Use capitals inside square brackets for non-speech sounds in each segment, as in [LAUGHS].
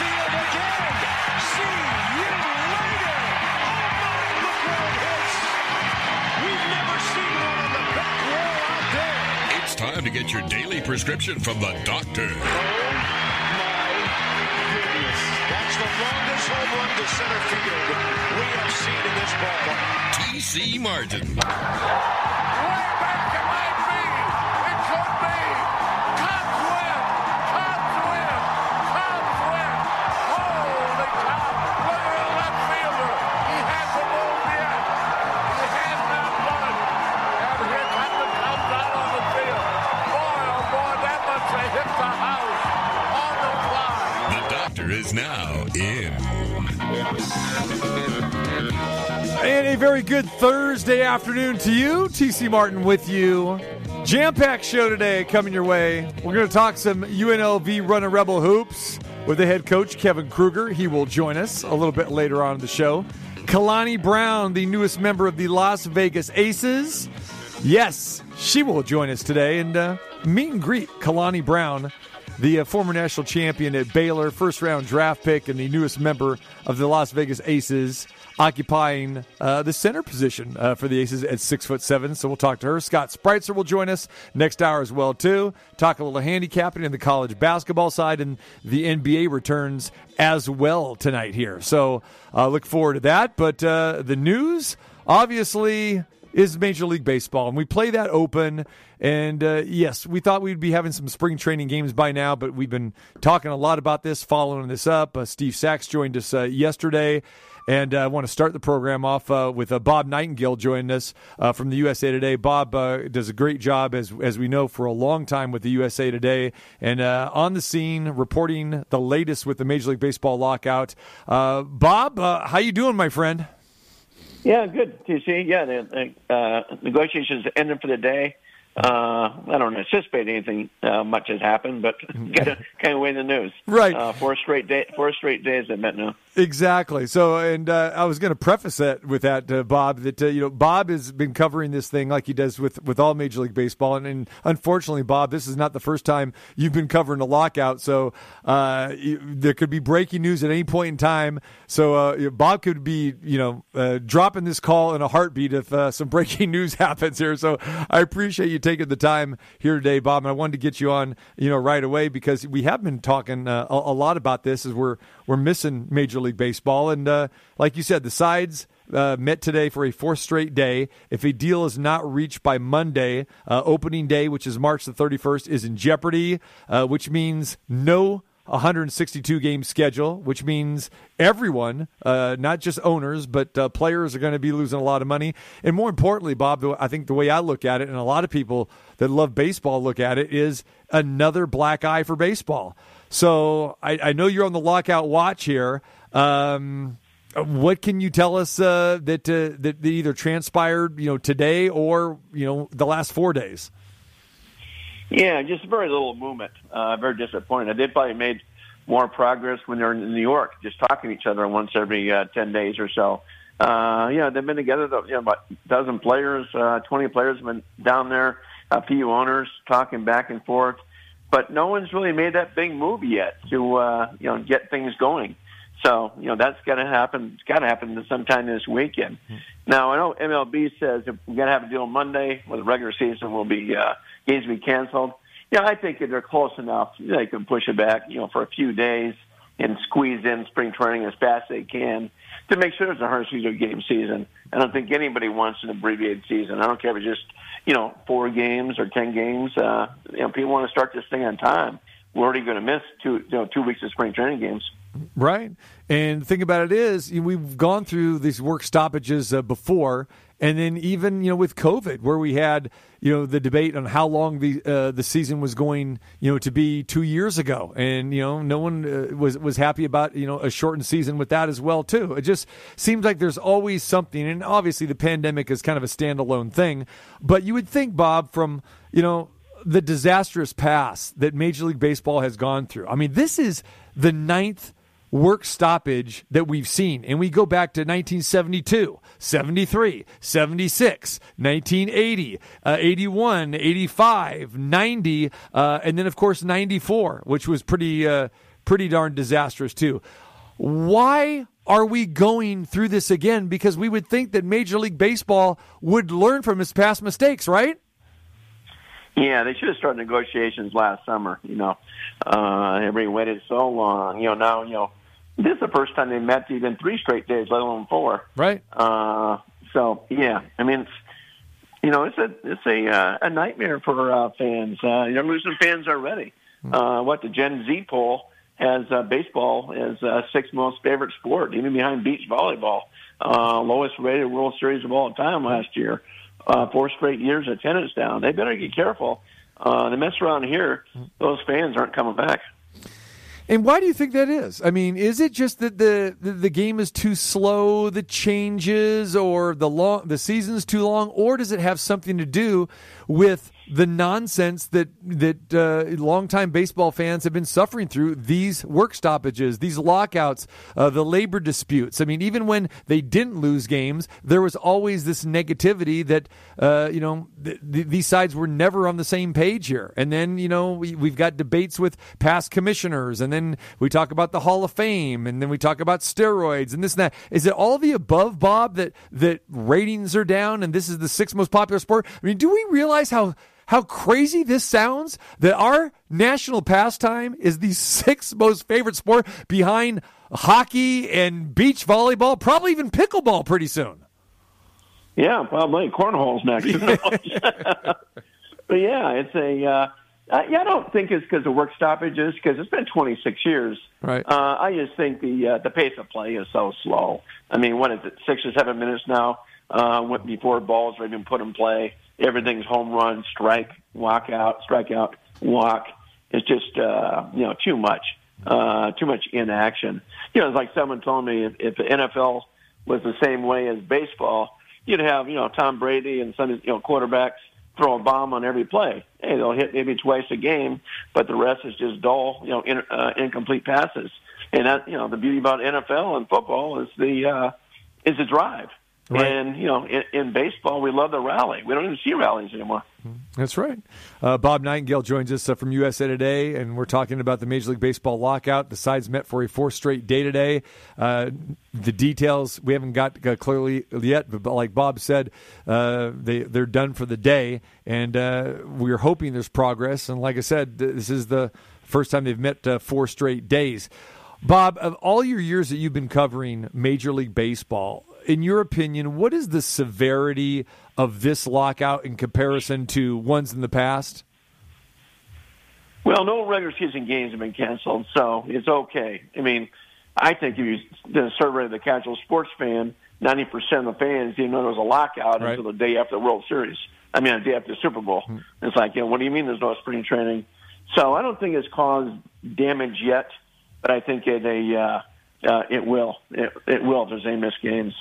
field again. See you later. Oh my, look it hits. We've never seen one on the back out there. It's time to get your daily prescription from the doctor. Oh my goodness. That's the longest home run to center field we have seen in this ballpark. TC Martin. Is now in. And a very good Thursday afternoon to you. TC Martin with you. Jam packed show today coming your way. We're going to talk some UNLV Running Rebel Hoops with the head coach, Kevin Kruger. He will join us a little bit later on in the show. Kalani Brown, the newest member of the Las Vegas Aces. Yes, she will join us today and uh, meet and greet Kalani Brown, the uh, former national champion at Baylor, first round draft pick, and the newest member of the Las Vegas Aces, occupying uh, the center position uh, for the Aces at six foot seven. So we'll talk to her. Scott Spreitzer will join us next hour as well too. Talk a little handicapping in the college basketball side, and the NBA returns as well tonight here. So uh, look forward to that. But uh, the news, obviously is Major League Baseball, and we play that open. And uh, yes, we thought we'd be having some spring training games by now, but we've been talking a lot about this, following this up. Uh, Steve Sax joined us uh, yesterday. And uh, I want to start the program off uh, with uh, Bob Nightingale joining us from the USA Today. Bob does a great job, as as we know, for a long time with the USA Today, and on the scene reporting the latest with the Major League Baseball lockout. Bob, how you doing, my friend? Yeah, good. TC. Yeah, the uh, negotiations ended for the day. Uh, I don't anticipate anything uh, much has happened, but kind of wait the news. Right. Uh, four straight day, four straight days at met now. Exactly. So, and uh, I was going to preface that with that, uh, Bob. That uh, you know, Bob has been covering this thing like he does with with all Major League Baseball, and, and unfortunately, Bob, this is not the first time you've been covering a lockout. So, uh, you, there could be breaking news at any point in time. So, uh, Bob could be, you know, uh, dropping this call in a heartbeat if uh, some [LAUGHS] breaking news happens here. So, I appreciate you taking the time here today, Bob. And I wanted to get you on, you know, right away because we have been talking uh, a, a lot about this as we're we're missing Major League Baseball, and uh, like you said, the sides. Uh, met today for a fourth straight day. If a deal is not reached by Monday, uh, opening day, which is March the 31st, is in jeopardy, uh, which means no 162 game schedule, which means everyone, uh, not just owners, but uh, players are going to be losing a lot of money. And more importantly, Bob, I think the way I look at it, and a lot of people that love baseball look at it, is another black eye for baseball. So I, I know you're on the lockout watch here. Um, what can you tell us uh, that uh, that either transpired, you know, today or you know the last four days? Yeah, just very little movement. Uh, very disappointed. They probably made more progress when they're in New York, just talking to each other once every uh, ten days or so. Uh, yeah, they've been together. though, You know, about a dozen players, uh, twenty players have been down there. A few owners talking back and forth, but no one's really made that big move yet to uh, you know get things going. So you know that's got to happen. It's got to happen sometime this weekend. Now I know MLB says if we're going to have a deal Monday, with the regular season will be uh, games will be canceled. Yeah, you know, I think if they're close enough, they can push it back. You know, for a few days and squeeze in spring training as fast as they can to make sure it's a 162 game season. I don't think anybody wants an abbreviated season. I don't care if it's just you know four games or ten games. Uh, you know, people want to start this thing on time. We're already going to miss two you know two weeks of spring training games. Right. And the thing about it is, we've gone through these work stoppages uh, before, and then even you know with COVID, where we had you know the debate on how long the uh, the season was going you know to be two years ago, and you know no one uh, was was happy about you know a shortened season with that as well too. It just seems like there's always something, and obviously the pandemic is kind of a standalone thing, but you would think Bob from you know the disastrous past that Major League Baseball has gone through. I mean, this is the ninth work stoppage that we've seen. And we go back to 1972, 73, 76, 1980, uh, 81, 85, 90, uh, and then, of course, 94, which was pretty, uh, pretty darn disastrous, too. Why are we going through this again? Because we would think that Major League Baseball would learn from its past mistakes, right? Yeah, they should have started negotiations last summer. You know, uh, everybody waited so long. You know, now you know this is the first time they met even three straight days, let alone four. Right. Uh, so yeah, I mean, it's you know, it's a it's a uh, a nightmare for uh, fans. Uh, you're losing fans already. Uh, what the Gen Z poll has uh, baseball as uh, sixth most favorite sport, even behind beach volleyball. Uh, lowest rated World Series of all time last year. Uh, four straight years of attendance down. They better get careful. Uh, they mess around here, those fans aren't coming back. And why do you think that is? I mean, is it just that the, the, the game is too slow, the changes, or the long the season's too long, or does it have something to do with the nonsense that that uh, longtime baseball fans have been suffering through these work stoppages, these lockouts, uh, the labor disputes. I mean, even when they didn't lose games, there was always this negativity that uh, you know th- th- these sides were never on the same page here. And then you know we, we've got debates with past commissioners, and then we talk about the Hall of Fame, and then we talk about steroids and this and that. Is it all the above, Bob? That that ratings are down, and this is the sixth most popular sport. I mean, do we realize how how crazy this sounds that our national pastime is the sixth most favorite sport behind hockey and beach volleyball, probably even pickleball pretty soon. Yeah, probably cornhole's next. [LAUGHS] but yeah, it's a. Uh, uh, yeah, I don't think it's because of work stoppages because it's been 26 years. Right. Uh, I just think the uh, the pace of play is so slow. I mean, what is it, six or seven minutes now? Uh, before balls are even put in play, everything's home run, strike, walk out, strike out, walk. It's just uh, you know too much, uh, too much inaction. You know, it's like someone told me if, if the NFL was the same way as baseball, you'd have you know Tom Brady and some you know quarterbacks throw a bomb on every play. Hey, they'll hit maybe twice a game, but the rest is just dull, you know, in, uh, incomplete passes. And that you know the beauty about NFL and football is the uh, is the drive. Right. And you know, in, in baseball, we love the rally. We don't even see rallies anymore. That's right. Uh, Bob Nightingale joins us uh, from USA Today, and we're talking about the Major League Baseball lockout. The sides met for a fourth straight day today. Uh, the details we haven't got uh, clearly yet, but like Bob said, uh, they they're done for the day, and uh, we're hoping there's progress. And like I said, this is the first time they've met uh, four straight days. Bob, of all your years that you've been covering Major League Baseball, in your opinion, what is the severity of this lockout in comparison to ones in the past? Well, no regular season games have been canceled, so it's okay. I mean, I think if you did a survey of the casual sports fan, 90% of the fans didn't know there was a lockout Right. until the day after the World Series. I mean, the day after the Super Bowl. It's like, you know, what do you mean there's no spring training? So I don't think it's caused damage yet, but I think it a uh, uh, it will. It, it will if there's any missed games.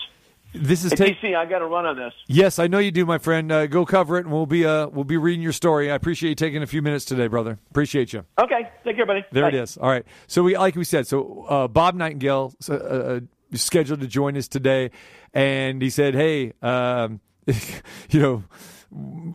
This is Hey. TC, I got to run on this. Yes, I know you do, my friend. Uh, go cover it, and we'll be uh, we'll be reading your story. I appreciate you taking a few minutes today, brother. Appreciate you. Okay, take care, buddy. There Bye. it is. All right. So we, like we said, so uh, Bob Nightingale uh, uh, scheduled to join us today, and he said, "Hey, um, [LAUGHS] you know."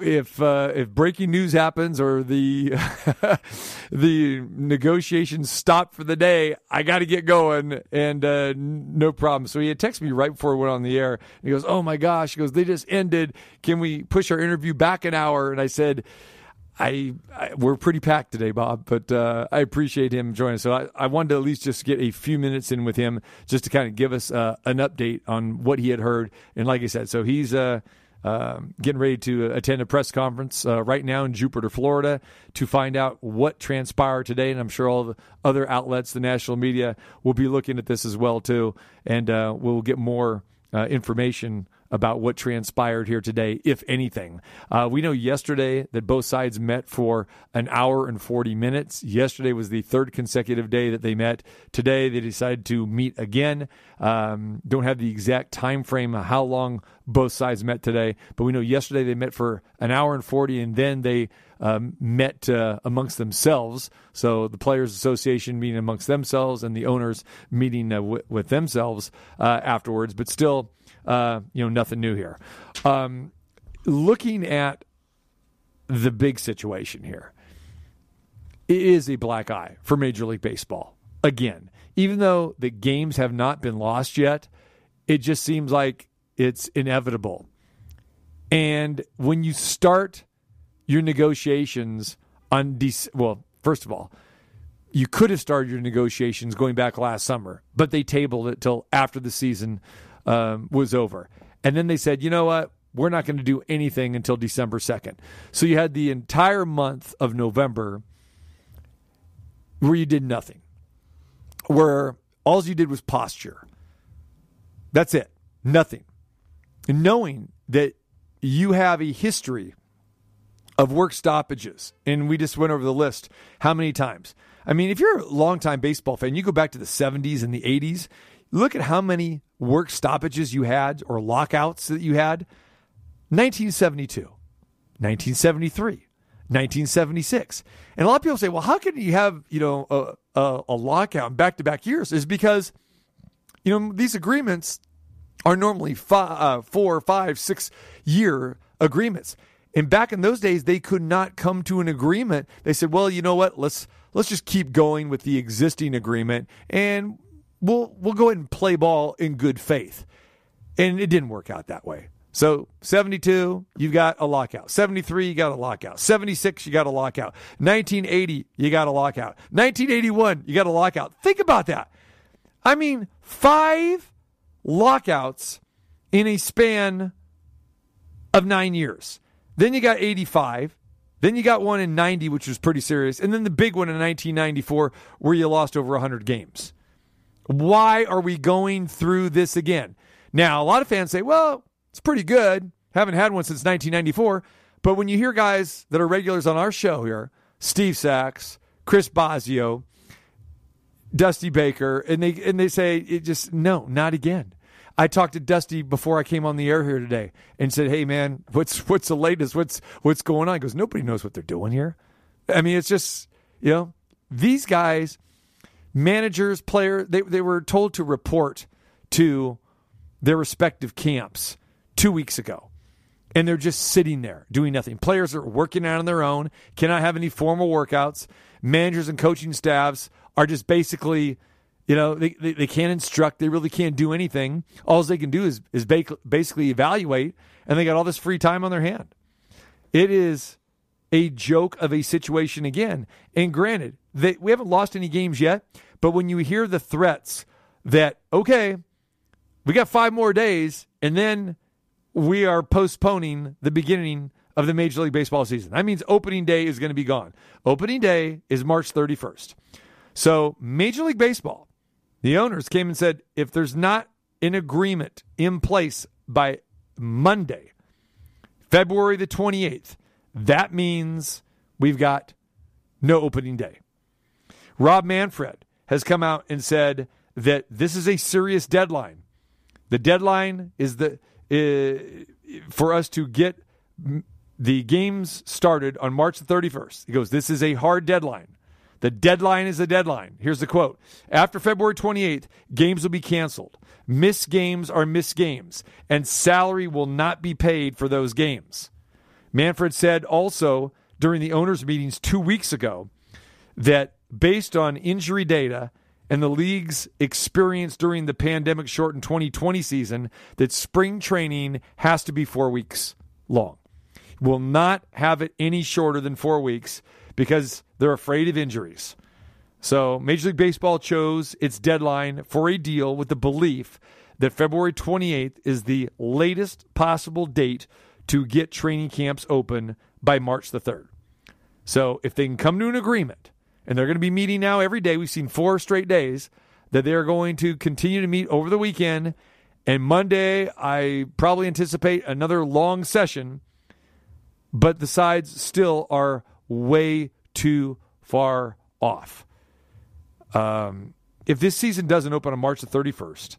If uh, if breaking news happens or the [LAUGHS] the negotiations stop for the day, I got to get going, and uh, no problem. So he had texted me right before we went on the air. He goes, "Oh my gosh!" He goes, "They just ended. Can we push our interview back an hour?" And I said, I, I we're pretty packed today, Bob, but uh, I appreciate him joining. So I, I wanted to at least just get a few minutes in with him, just to kind of give us uh, an update on what he had heard. And like I said, so he's uh, um getting ready to attend a press conference uh, right now in Jupiter, Florida, to find out what transpired today. And I'm sure all the other outlets, the national media, will be looking at this as well too, and uh, we'll get more uh, information about what transpired here today, if anything. Uh, we know yesterday that both sides met for an hour and 40 minutes. Yesterday was the third consecutive day that they met. Today they decided to meet again. Um, don't have the exact time frame of how long both sides met today, but we know yesterday they met for an hour and 40, and then they um, met uh, amongst themselves. So the Players Association meeting amongst themselves and the owners meeting uh, w- with themselves uh, afterwards. But still, uh, you know, nothing new here. Um, looking at the big situation here, it is a black eye for Major League Baseball. Again, even though the games have not been lost yet, it just seems like it's inevitable. And when you start your negotiations on, Dec- well, first of all, you could have started your negotiations going back last summer, but they tabled it till after the season um, was over. And then they said, you know what? We're not going to do anything until December 2nd. So you had the entire month of November where you did nothing, where all you did was posture. That's it. Nothing. And knowing that you have a history of work stoppages, and we just went over the list how many times. I mean, if you're a longtime baseball fan, you go back to the 70s and the 80s, look at how many work stoppages you had or lockouts that you had 1972, 1973, 1976. And a lot of people say, well, how can you have, you know, a, a, a lockout back to back years? Is because, you know, these agreements are normally five, uh, four, five, six year agreements. And back in those days, they could not come to an agreement. They said, well, you know what? Let's let's just keep going with the existing agreement and we'll we'll go ahead and play ball in good faith. And it didn't work out that way. So 72, you've got a lockout. 73, you got a lockout. 76, you got a lockout. 1980, you got a lockout. 1981, you got a lockout. Think about that. I mean, five lockouts in a span of nine years. Then you got 85. Then you got one in 90, which was pretty serious. And then the big one in 1994, where you lost over 100 games. Why are we going through this again? Now, a lot of fans say, well, it's pretty good. Haven't had one since 1994. But when you hear guys that are regulars on our show here, Steve Sax, Chris Bosio, Dusty Baker, and they and they say it just no, not again. I talked to Dusty before I came on the air here today and said, "Hey man, what's what's the latest? What's what's going on?" He goes, "Nobody knows what they're doing here." I mean, it's just you know these guys, managers, players, they they were told to report to their respective camps two weeks ago. And they're just sitting there doing nothing. Players are working out on their own, cannot have any formal workouts. Managers and coaching staffs are just basically you know, they, they, they, can't instruct. They really can't do anything. All they can do is, is basically evaluate, and they got all this free time on their hand. It is a joke of a situation again. And granted, they, we haven't lost any games yet, but when you hear the threats that, okay, we got five more days, and then we are postponing the beginning of the Major League Baseball season. That means opening day is going to be gone. Opening day is March 31st. So, Major League Baseball the owners came and said if there's not an agreement in place by Monday, February the 28th, that means we've got no opening day. Rob Manfred has come out and said that this is a serious deadline. The deadline is the uh, for us to get the games started on March the 31st. He goes, "This is a hard deadline. The deadline is the deadline. Here's the quote After February 28th, games will be canceled. Missed games are missed games, and salary will not be paid for those games. Manfred said also during the owners' meetings two weeks ago that based on injury data and the league's experience during the pandemic shortened 2020 season, that spring training has to be four weeks long. Will not have it any shorter than four weeks because they're afraid of injuries. So, Major League Baseball chose its deadline for a deal with the belief that February 28th is the latest possible date to get training camps open by March the 3rd. So, if they can come to an agreement, and they're going to be meeting now every day, we've seen four straight days, that they're going to continue to meet over the weekend And Monday, I probably anticipate another long session, but the sides still are way too far off. Um, if this season doesn't open on March the 31st,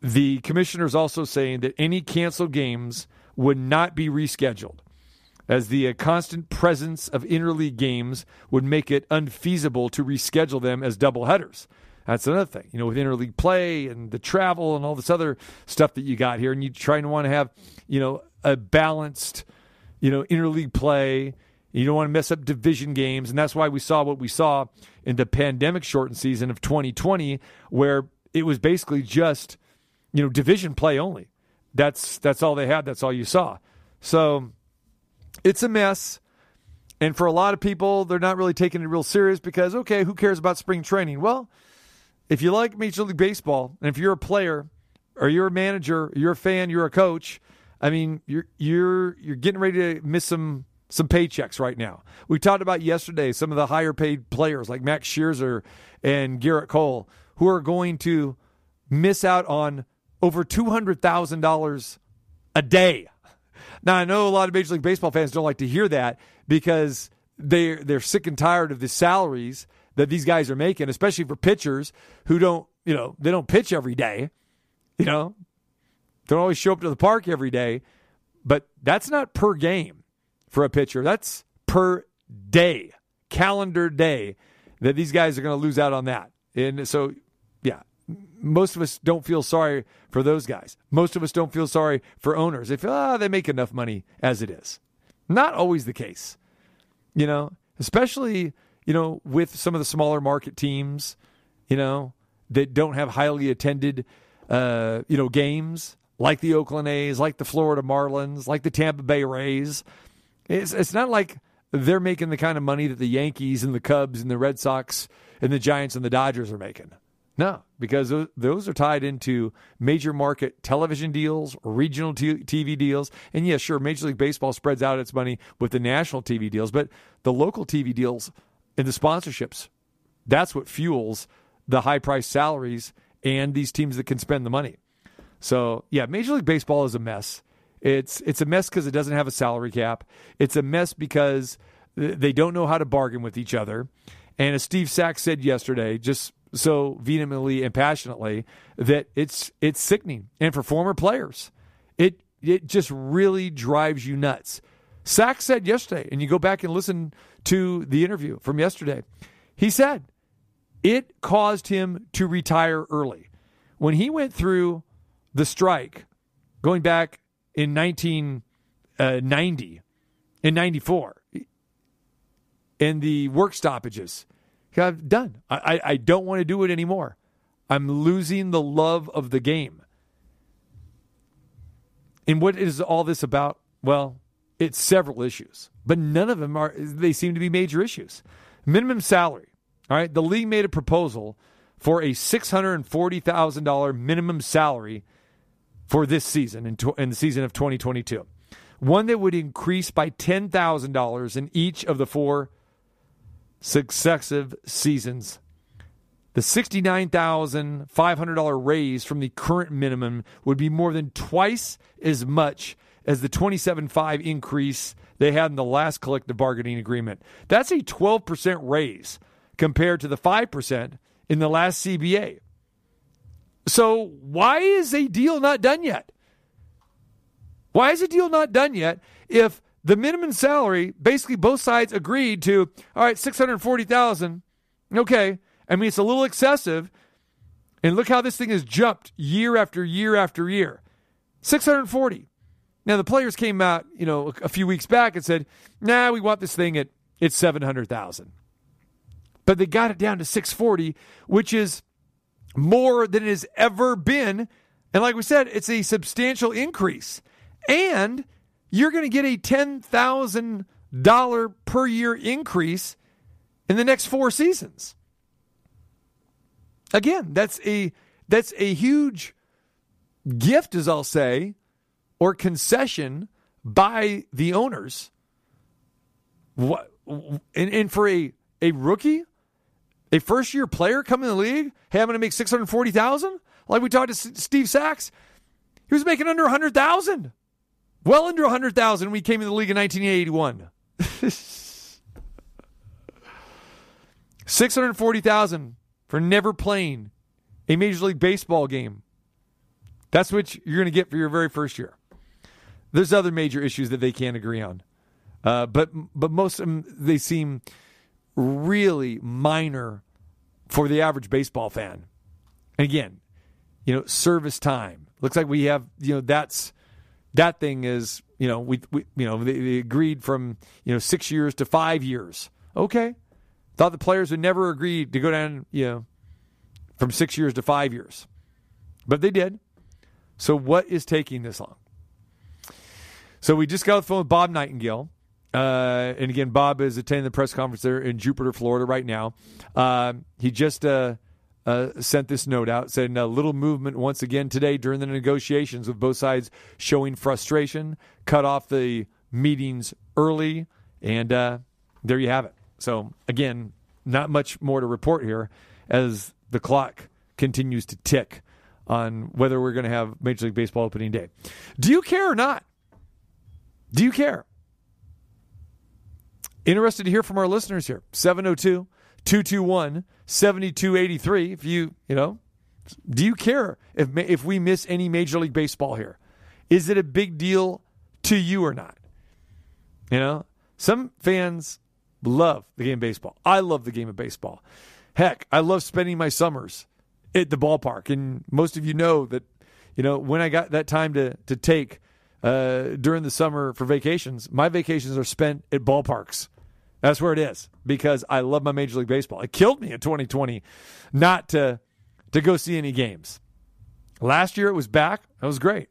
the commissioner is also saying that any canceled games would not be rescheduled, as the uh, constant presence of interleague games would make it unfeasible to reschedule them as doubleheaders. That's another thing, you know, with interleague play and the travel and all this other stuff that you got here, and you trying to want to have, you know, a balanced, you know, interleague play. You don't want to mess up division games, and that's why we saw what we saw in the pandemic shortened season of 2020, where it was basically just, you know, division play only. That's that's all they had. That's all you saw. So it's a mess. And for a lot of people, they're not really taking it real serious because, okay, who cares about spring training? Well, if you like Major League Baseball, and if you're a player, or you're a manager, you're a fan, you're a coach, I mean, you're you're you're getting ready to miss some some paychecks right now. We talked about yesterday some of the higher paid players like Max Scherzer and Gerrit Cole who are going to miss out on over two hundred thousand dollars a day. Now I know a lot of Major League Baseball fans don't like to hear that because they they're sick and tired of the salaries that these guys are making, especially for pitchers who don't, you know, they don't pitch every day. You know, don't always show up to the park every day, but that's not per game for a pitcher. That's per day, calendar day that these guys are going to lose out on that. And so, most of us don't feel sorry for those guys. Most of us don't feel sorry for owners. They feel, ah, they make enough money as it is. Not always the case, you know, especially, you know, with some of the smaller market teams, you know, that don't have highly attended, uh, you know, games like the Oakland A's, like the Florida Marlins, like the Tampa Bay Rays. It's, it's not like they're making the kind of money that the Yankees and the Cubs and the Red Sox and the Giants and the Dodgers are making. No, because those, are tied into major market television deals, regional TV deals. And yeah, sure, Major League Baseball spreads out its money with the national TV deals, but the local TV deals and the sponsorships, that's what fuels the high price salaries and these teams that can spend the money. So, yeah, Major League Baseball is a mess. It's it's a mess because it doesn't have a salary cap. It's a mess because they don't know how to bargain with each other. And as Steve Sax said yesterday, just so vehemently and passionately, that it's it's sickening. And for former players, it it just really drives you nuts. Sax said yesterday, and you go back and listen to the interview from yesterday. He said it caused him to retire early. When he went through the strike, going back in 1990, uh, in 94, and the work stoppages, I'm done. I, I, I don't want to do it anymore. I'm losing the love of the game. And what is all this about? Well, it's several issues, but none of them are, they seem to be major issues. Minimum salary. All right. The league made a proposal for a $640,000 minimum salary for this season, in, in the season of 2022. One that would increase by $10,000 in each of the four successive seasons. The $69,500 raise from the current minimum would be more than twice as much as the 27.5 increase they had in the last collective bargaining agreement. That's a 12% raise compared to the 5% in the last CBA. So, why is a deal not done yet? Why is a deal not done yet if the minimum salary, basically both sides agreed to, all right, 640,000. Okay. I mean, it's a little excessive. And look how this thing has jumped year after year after year. 640. Now the players came out, you know, a, few weeks back and said, "Nah, we want this thing at it's 700,000." But they got it down to 640, which is more than it has ever been. And like we said, it's a substantial increase. And you're going to get a $10,000 per year increase in the next four seasons. Again, that's a that's a huge gift as I'll say or concession by the owners. What and, and for a a rookie, a first year player coming in the league, hey, I'm going to make 640,000? Like we talked to Steve Sax, he was making under 100,000. Well under 100,000 when we came in the league in 1981. 640,000 for never playing a Major League Baseball game. That's what you're going to get for your very first year. There's other major issues that they can't agree on. Uh, but but most of them they seem really minor for the average baseball fan. And again, you know, service time. Looks like we have, you know, that's that thing is, you know, we, we you know, they, they agreed from, you know, 6 years to 5 years. Okay. Thought the players would never agree to go down, you know, from 6 years to 5 years. But they did. So what is taking this long? So we just got off the phone with Bob Nightingale. Uh, and again, Bob is attending the press conference there in Jupiter, Florida, right now. Uh, he just uh, uh sent this note out saying a little movement once again today during the negotiations with both sides showing frustration, cut off the meetings early, and uh, there you have it. So, again, not much more to report here as the clock continues to tick on whether we're going to have Major League Baseball opening day. Do you care or not? Do you care? Interested to hear from our listeners here. 702 221 7283. If you, you know, do you care if, if we miss any Major League Baseball here? Is it a big deal to you or not? You know, some fans love the game of baseball. I love the game of baseball. Heck, I love spending my summers at the ballpark. And most of you know that, you know, when I got that time to, to take uh, during the summer for vacations, my vacations are spent at ballparks. That's where it is because I love my Major League Baseball. It killed me in 2020 not to to go see any games. Last year it was back. That was great.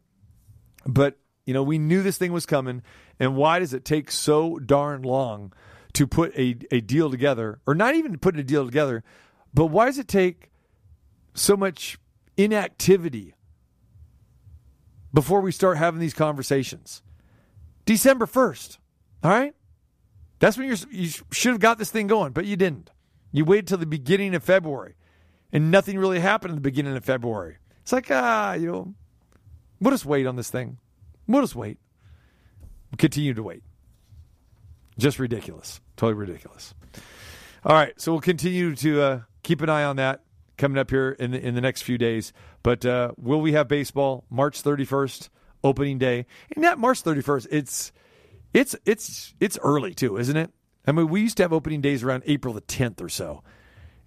But, you know, we knew this thing was coming. And why does it take so darn long to put a, a deal together? Or not even put a deal together, but why does it take so much inactivity before we start having these conversations? December 1st. All right? That's when you're, you should have got this thing going, but you didn't. You waited till the beginning of February, and nothing really happened in the beginning of February. It's like, ah, you know, we'll just wait on this thing. We'll just wait. We'll continue to wait. Just ridiculous. Totally ridiculous. All right, so we'll continue to uh, keep an eye on that coming up here in the, in the next few days. But uh, will we have baseball March 31st, opening day? And that March 31st, it's it's it's it's early too, isn't it? I mean, we used to have opening days around April the 10th or so,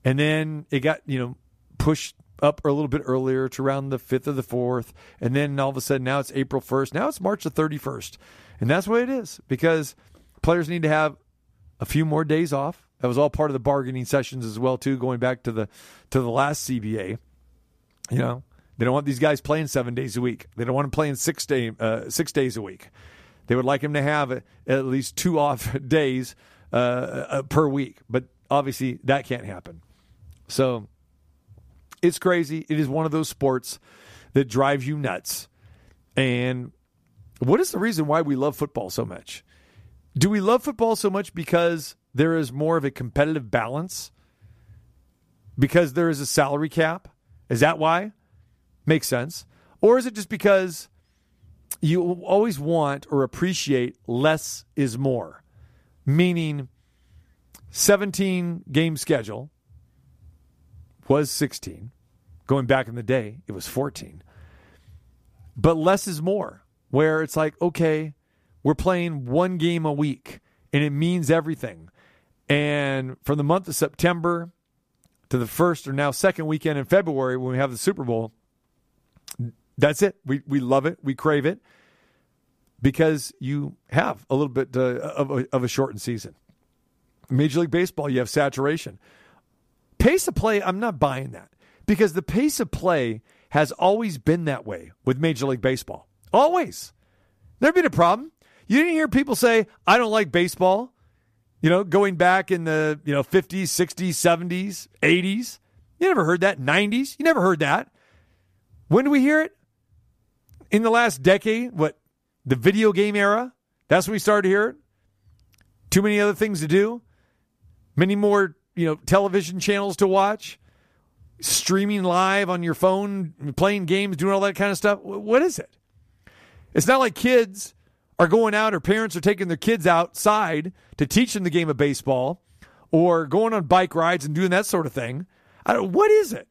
and then it got you know pushed up a little bit earlier to around the 5th or the 4th, and then all of a sudden now it's April 1st. Now it's March the 31st, and that's what it is because players need to have a few more days off. That was all part of the bargaining sessions as well too, going back to the to the last CBA. You know, they don't want these guys playing seven days a week. They don't want them playing six day uh, six days a week. They would like him to have at least two off [LAUGHS] days uh, uh, per week, but obviously that can't happen. So it's crazy. It is one of those sports that drives you nuts. And what is the reason why we love football so much? Do we love football so much because there is more of a competitive balance? Because there is a salary cap? Is that why? Makes sense. Or is it just because you always want or appreciate less is more, meaning 17 game schedule was 16. Going back in the day, it was 14. But less is more, where it's like, okay, we're playing one game a week and it means everything. And from the month of September to the first or now second weekend in February when we have the Super Bowl, that's it. We we love it. We crave it because you have a little bit uh, of, a, of a shortened season. Major League Baseball, you have saturation. Pace of play, I'm not buying that because the pace of play has always been that way with Major League Baseball. Always. Never been a problem. You didn't hear people say, I don't like baseball, you know, going back in the, you know, 50s, 60s, 70s, 80s. You never heard that. 90s. You never heard that. When do we hear it? In the last decade, what the video game era, that's when we started to hear it. Too many other things to do, many more, you know, television channels to watch. streaming live on your phone, playing games, doing all that kind of stuff. What is it? It's not like kids are going out or parents are taking their kids outside to teach them the game of baseball or going on bike rides and doing that sort of thing. I don't, what is it?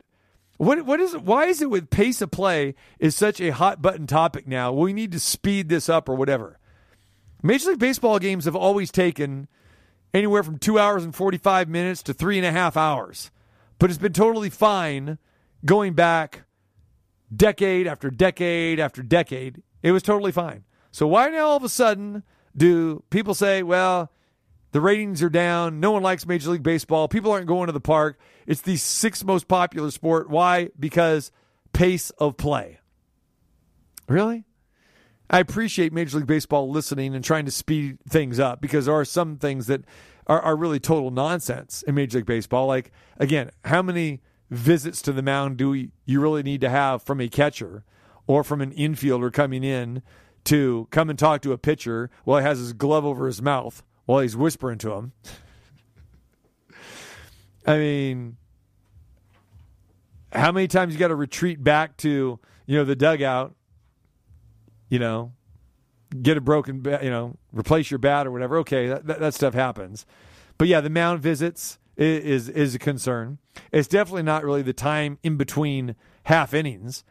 What what is? Why is it with pace of play is such a hot button topic now? We need to speed this up or whatever. Major League Baseball games have always taken anywhere from two hours and forty five minutes to three and a half hours, but it's been totally fine going back decade after decade after decade. It was totally fine. So why now all of a sudden do people say, well, the ratings are down. No one likes Major League Baseball. People aren't going to the park. It's the sixth most popular sport. Why? Because pace of play. Really? I appreciate Major League Baseball listening and trying to speed things up because there are some things that are, are really total nonsense in Major League Baseball. Like, again, how many visits to the mound do we, you really need to have from a catcher or from an infielder coming in to come and talk to a pitcher while he has his glove over his mouth while he's whispering to him? I mean, how many times you got to retreat back to you know the dugout, you know, get a broken, bat, you know, replace your bat or whatever. Okay, that, that, that stuff happens, but yeah, the mound visits is, is is a concern. It's definitely not really the time in between half innings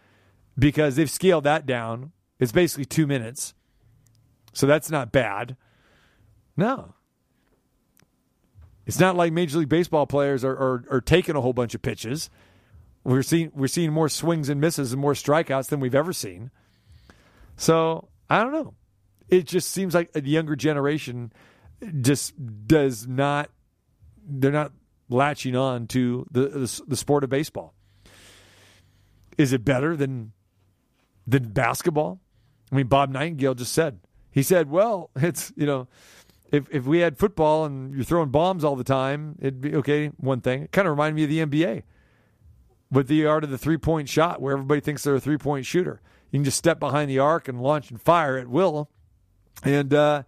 because they've scaled that down. It's basically two minutes, so that's not bad. No, it's not like Major League Baseball players are, are, are taking a whole bunch of pitches. We're seeing we're seeing more swings and misses and more strikeouts than we've ever seen. So I don't know. It just seems like a younger generation just does not. They're not latching on to the the, the sport of baseball. Is it better than than basketball? I mean, Bob Nightingale just said he said, "Well, [LAUGHS] it's you know." If if we had football and you're throwing bombs all the time, it'd be okay. One thing, it kind of reminded me of the NBA with the art of the three point shot, where everybody thinks they're a three point shooter. You can just step behind the arc and launch and fire at will. And uh,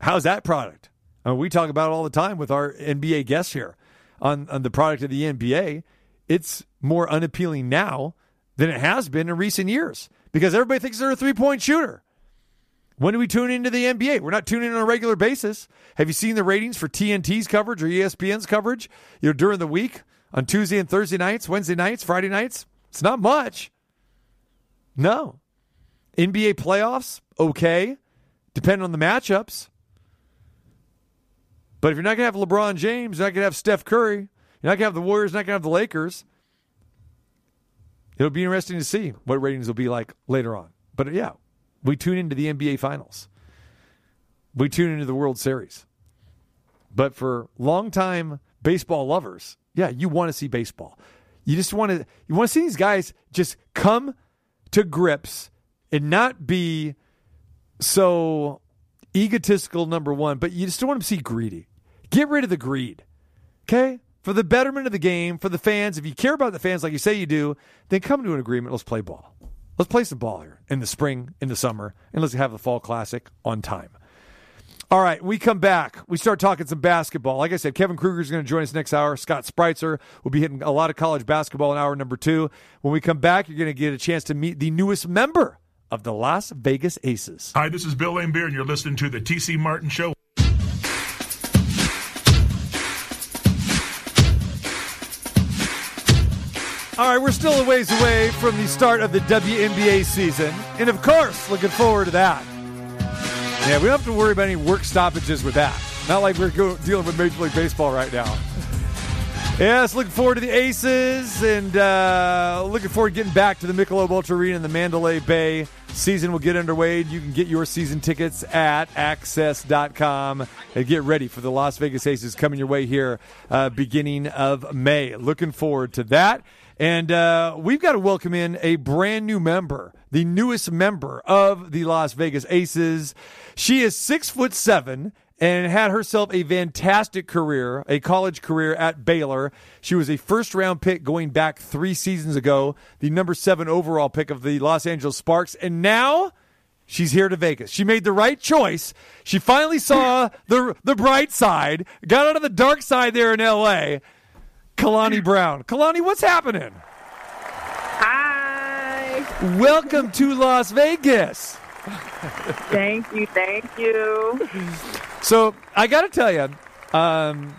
how's that product? I mean, we talk about it all the time with our NBA guests here on, on the product of the NBA. It's more unappealing now than it has been in recent years because everybody thinks they're a three point shooter. When do we tune into the NBA? We're not tuning in on a regular basis. Have you seen the ratings for TNT's coverage or ESPN's coverage? You know, during the week on Tuesday and Thursday nights, Wednesday nights, Friday nights. It's not much. No. NBA playoffs, okay, depending on the matchups. But if you're not to have LeBron James, you're not to have Steph Curry, you're not to have the Warriors, you're not to have the Lakers. It'll be interesting to see what ratings will be like later on. But yeah, we tune into the NBA Finals. We tune into the World Series. But for longtime baseball lovers, yeah, you want to see baseball. You just want to you want to see these guys just come to grips and not be so egotistical number 1, but you just don't want to see greedy. Get rid of the greed. Okay? For the betterment of the game, for the fans, if you care about the fans like you say you do, then come to an agreement. Let's play ball. Let's play some ball here in the spring, in the summer, and let's have the fall classic on time. All right, we come back. We start talking some basketball. Like I said, Kevin Kruger is going to join us next hour. Scott Spreitzer will be hitting a lot of college basketball in hour number two. When we come back, you're going to get a chance to meet the newest member of the Las Vegas Aces. Hi, this is Bill Laimbeer, and you're listening to the TC Martin Show. All right, we're still a ways away from the start of the WNBA season. And of course, looking forward to that. Yeah, we don't have to worry about any work stoppages with that. Not like we're go- dealing with Major League Baseball right now. Yes, looking forward to the Aces and uh, looking forward to getting back to the Michelob Ultra Arena in the Mandalay Bay. Season will get underway. You can get your season tickets at aces.com and get ready for the Las Vegas Aces coming your way here uh, beginning of May. Looking forward to that. And uh, we've got to welcome in a brand new member, the newest member of the Las Vegas Aces. She is six foot seven and had herself a fantastic career, a college career at Baylor. She was a first round pick going back three seasons ago, the number seven overall pick of the Los Angeles Sparks. And now she's here to Vegas. She made the right choice. She finally saw [LAUGHS] the, the bright side, got out of the dark side there in LA Kalani Brown. Kalani, what's happening? Hi. Welcome to Las Vegas. Thank you. Thank you. So I got to tell you, um,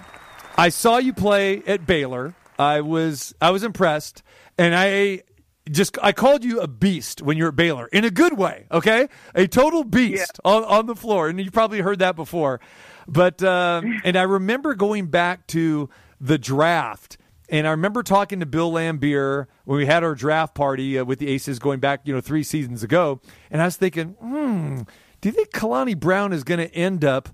I saw you play at Baylor. I was I was impressed, and I just I called you a beast when you're at Baylor in a good way. Okay, a total beast on, on the floor, and you probably heard that before. But um, and I remember going back to the draft. And I remember talking to Bill Laimbeer when we had our draft party uh, with the Aces going back, you know, three seasons ago. And I was thinking, hmm, do you think Kalani Brown is going to end up,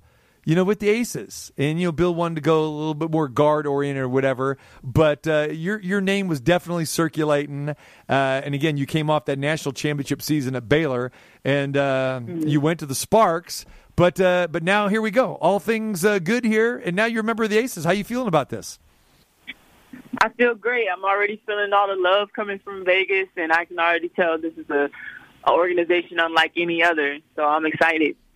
you know, with the Aces? And you know, Bill wanted to go a little bit more guard oriented or whatever. But uh, your your name was definitely circulating. Uh, and again, you came off that national championship season at Baylor, and uh, you went to the Sparks. But uh, but now here we go. All things uh, good here, and now you're a member of the Aces. How you feeling about this? I feel great. I'm already feeling all the love coming from Vegas, and I can already tell this is a, a organization unlike any other. So I'm excited. [LAUGHS]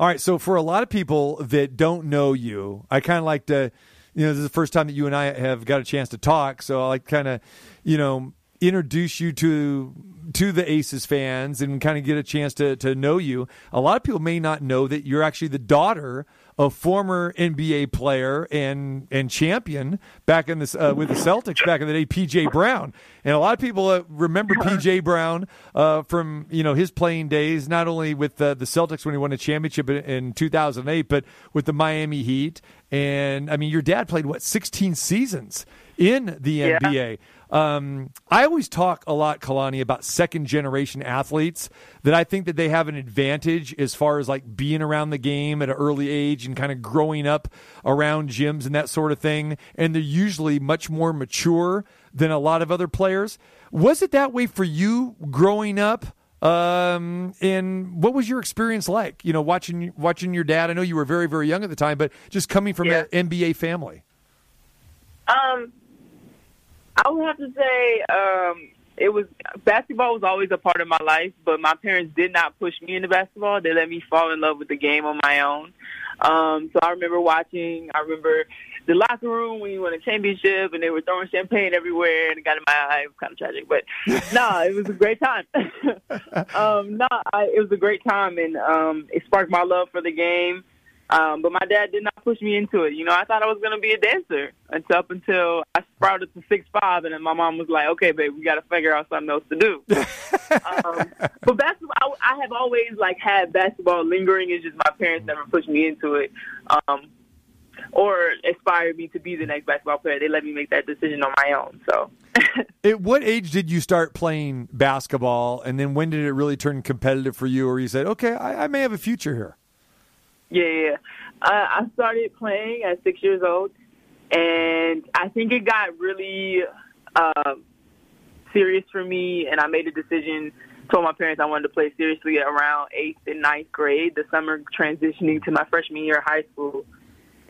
All right, so for a lot of people that don't know you, I kind of like to, you know, this is the first time that you and I have got a chance to talk, so I like kind of, you know, introduce you to to the Aces fans and kind of get a chance to to know you. A lot of people may not know that you're actually the daughter of former NBA player and and champion back in this uh, with the Celtics back in the day, PJ Brown. And a lot of people uh, remember PJ Brown uh, from you know his playing days, not only with uh, the Celtics when he won a championship in, in 2008, but with the Miami Heat. And I mean, your dad played what 16 seasons in the Yeah. NBA. Um, I always talk a lot, Kalani, about second generation athletes that I think that they have an advantage as far as like being around the game at an early age and kind of growing up around gyms and that sort of thing. And they're usually much more mature than a lot of other players. Was it that way for you growing up? Um, and what was your experience like? You know, watching watching your dad. I know you were very very young at the time, but just coming from Yeah. that NBA family. Um, I would have to say um, it was basketball was always a part of my life, but my parents did not push me into basketball. They let me fall in love with the game on my own. Um, so I remember watching. I remember the locker room when you won a championship and they were throwing champagne everywhere and it got in my eye. It was kind of tragic, but [LAUGHS] no, it was a great time. [LAUGHS] um, no, I, it was a great time and um, it sparked my love for the game. Um, but my dad did not push me into it. You know, I thought I was going to be a dancer until up until I sprouted to six five, and then my mom was like, "Okay, babe, we got to figure out something else to do." [LAUGHS] um, but basketball, I, I have always like had basketball lingering. It's just my parents never pushed me into it, um, or inspired me to be the next basketball player. They let me make that decision on my own. So, [LAUGHS] At what age did you start playing basketball, and then when did it really turn competitive for you, or you said, "Okay, I, I may have a future here"? Yeah. Uh, I started playing at six years old, and I think it got really uh, serious for me, and I made a decision. Told my parents I wanted to play seriously around eighth and ninth grade, the summer transitioning to my freshman year of high school.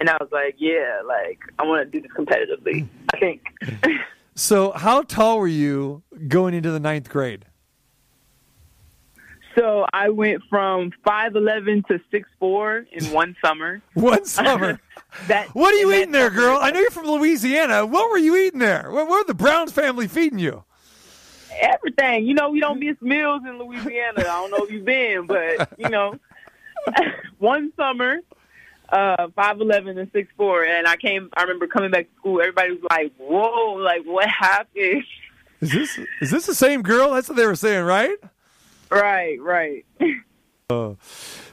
And I was like, yeah, like I want to do this competitively. I think. [LAUGHS] So, how tall were you going into the ninth grade? So I went from five eleven to six four in one summer. [LAUGHS] One summer. [LAUGHS] That what are you eating there, girl? I know you're from Louisiana. What were you eating there? What were the Browns family feeding you? everything. You know, we don't miss meals in Louisiana. I don't know if you've been, but you know, [LAUGHS] one summer, uh, five eleven and six four, and I came. I remember coming back to school. Everybody was like, "Whoa! Like, what happened?" Is this is this the same girl? That's what they were saying, right? Right, right.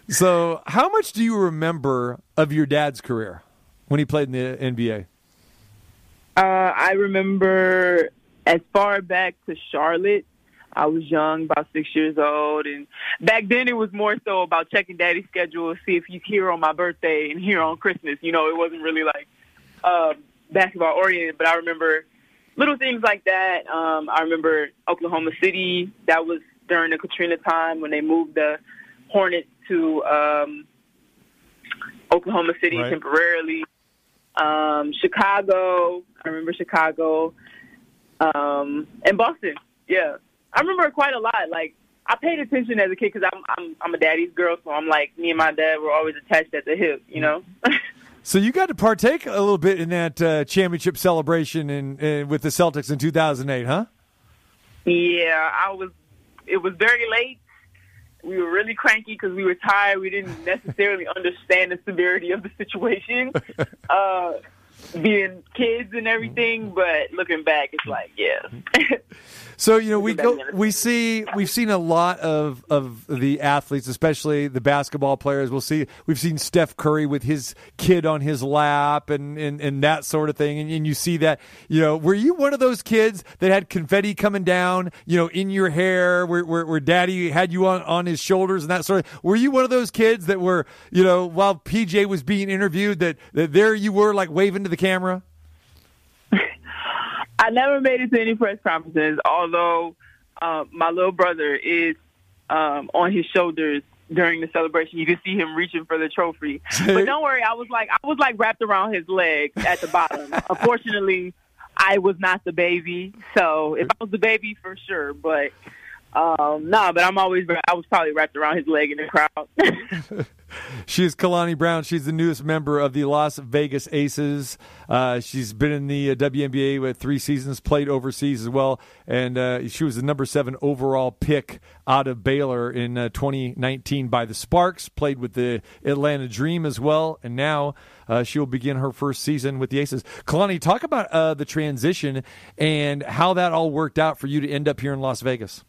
So, how much do you remember of your dad's career when he played in the NBA? Uh, I remember as far back to Charlotte. I was young, about six years old, and back then it was more so about checking daddy's schedule, see if he's here on my birthday and here on Christmas. You know, it wasn't really like uh, basketball oriented, but I remember little things like that. Um, I remember Oklahoma City. That was during the Katrina time when they moved the Hornets to um, Oklahoma City Right. temporarily. Um, Chicago. I remember Chicago. Um, and Boston. Yeah, I remember quite a lot. Like I paid attention as a kid because I'm I'm I'm a daddy's girl, so I'm like me and my dad were always attached at the hip. You know. [LAUGHS] So you got to partake a little bit in that uh, championship celebration in, in with the Celtics in 2008, huh? Yeah, I was. It was very late. We were really cranky because we were tired. We didn't necessarily [LAUGHS] understand the severity of the situation, [LAUGHS] uh, being kids and everything. But looking back, it's like, yeah. [LAUGHS] So you know we go, we see we've seen a lot of of the athletes, especially the basketball players. We'll see we've seen Steph Curry with his kid on his lap and and, and that sort of thing. And, and you see that you know were you one of those kids that had confetti coming down you know in your hair where where, where daddy had you on on his shoulders and that sort of were you one of those kids that were you know while PJ was being interviewed that, that there you were like waving to the camera? I never made it to any press conferences, although uh, my little brother is um, on his shoulders during the celebration. You can see him reaching for the trophy. But don't worry, I was like I was like wrapped around his leg at the bottom. [LAUGHS] Unfortunately, I was not the baby. So if I was the baby, for sure. But um, no, but I'm always I was probably wrapped around his leg in the crowd. [LAUGHS] She is Kalani Brown. She's the newest member of the Las Vegas Aces. Uh, she's been in the uh, WNBA with three seasons, played overseas as well, and uh, she was the number seven overall pick out of Baylor in uh, 2019 by the Sparks. Played with the Atlanta Dream as well, and now uh, she will begin her first season with the Aces. Kalani, talk about uh, the transition and how that all worked out for you to end up here in Las Vegas.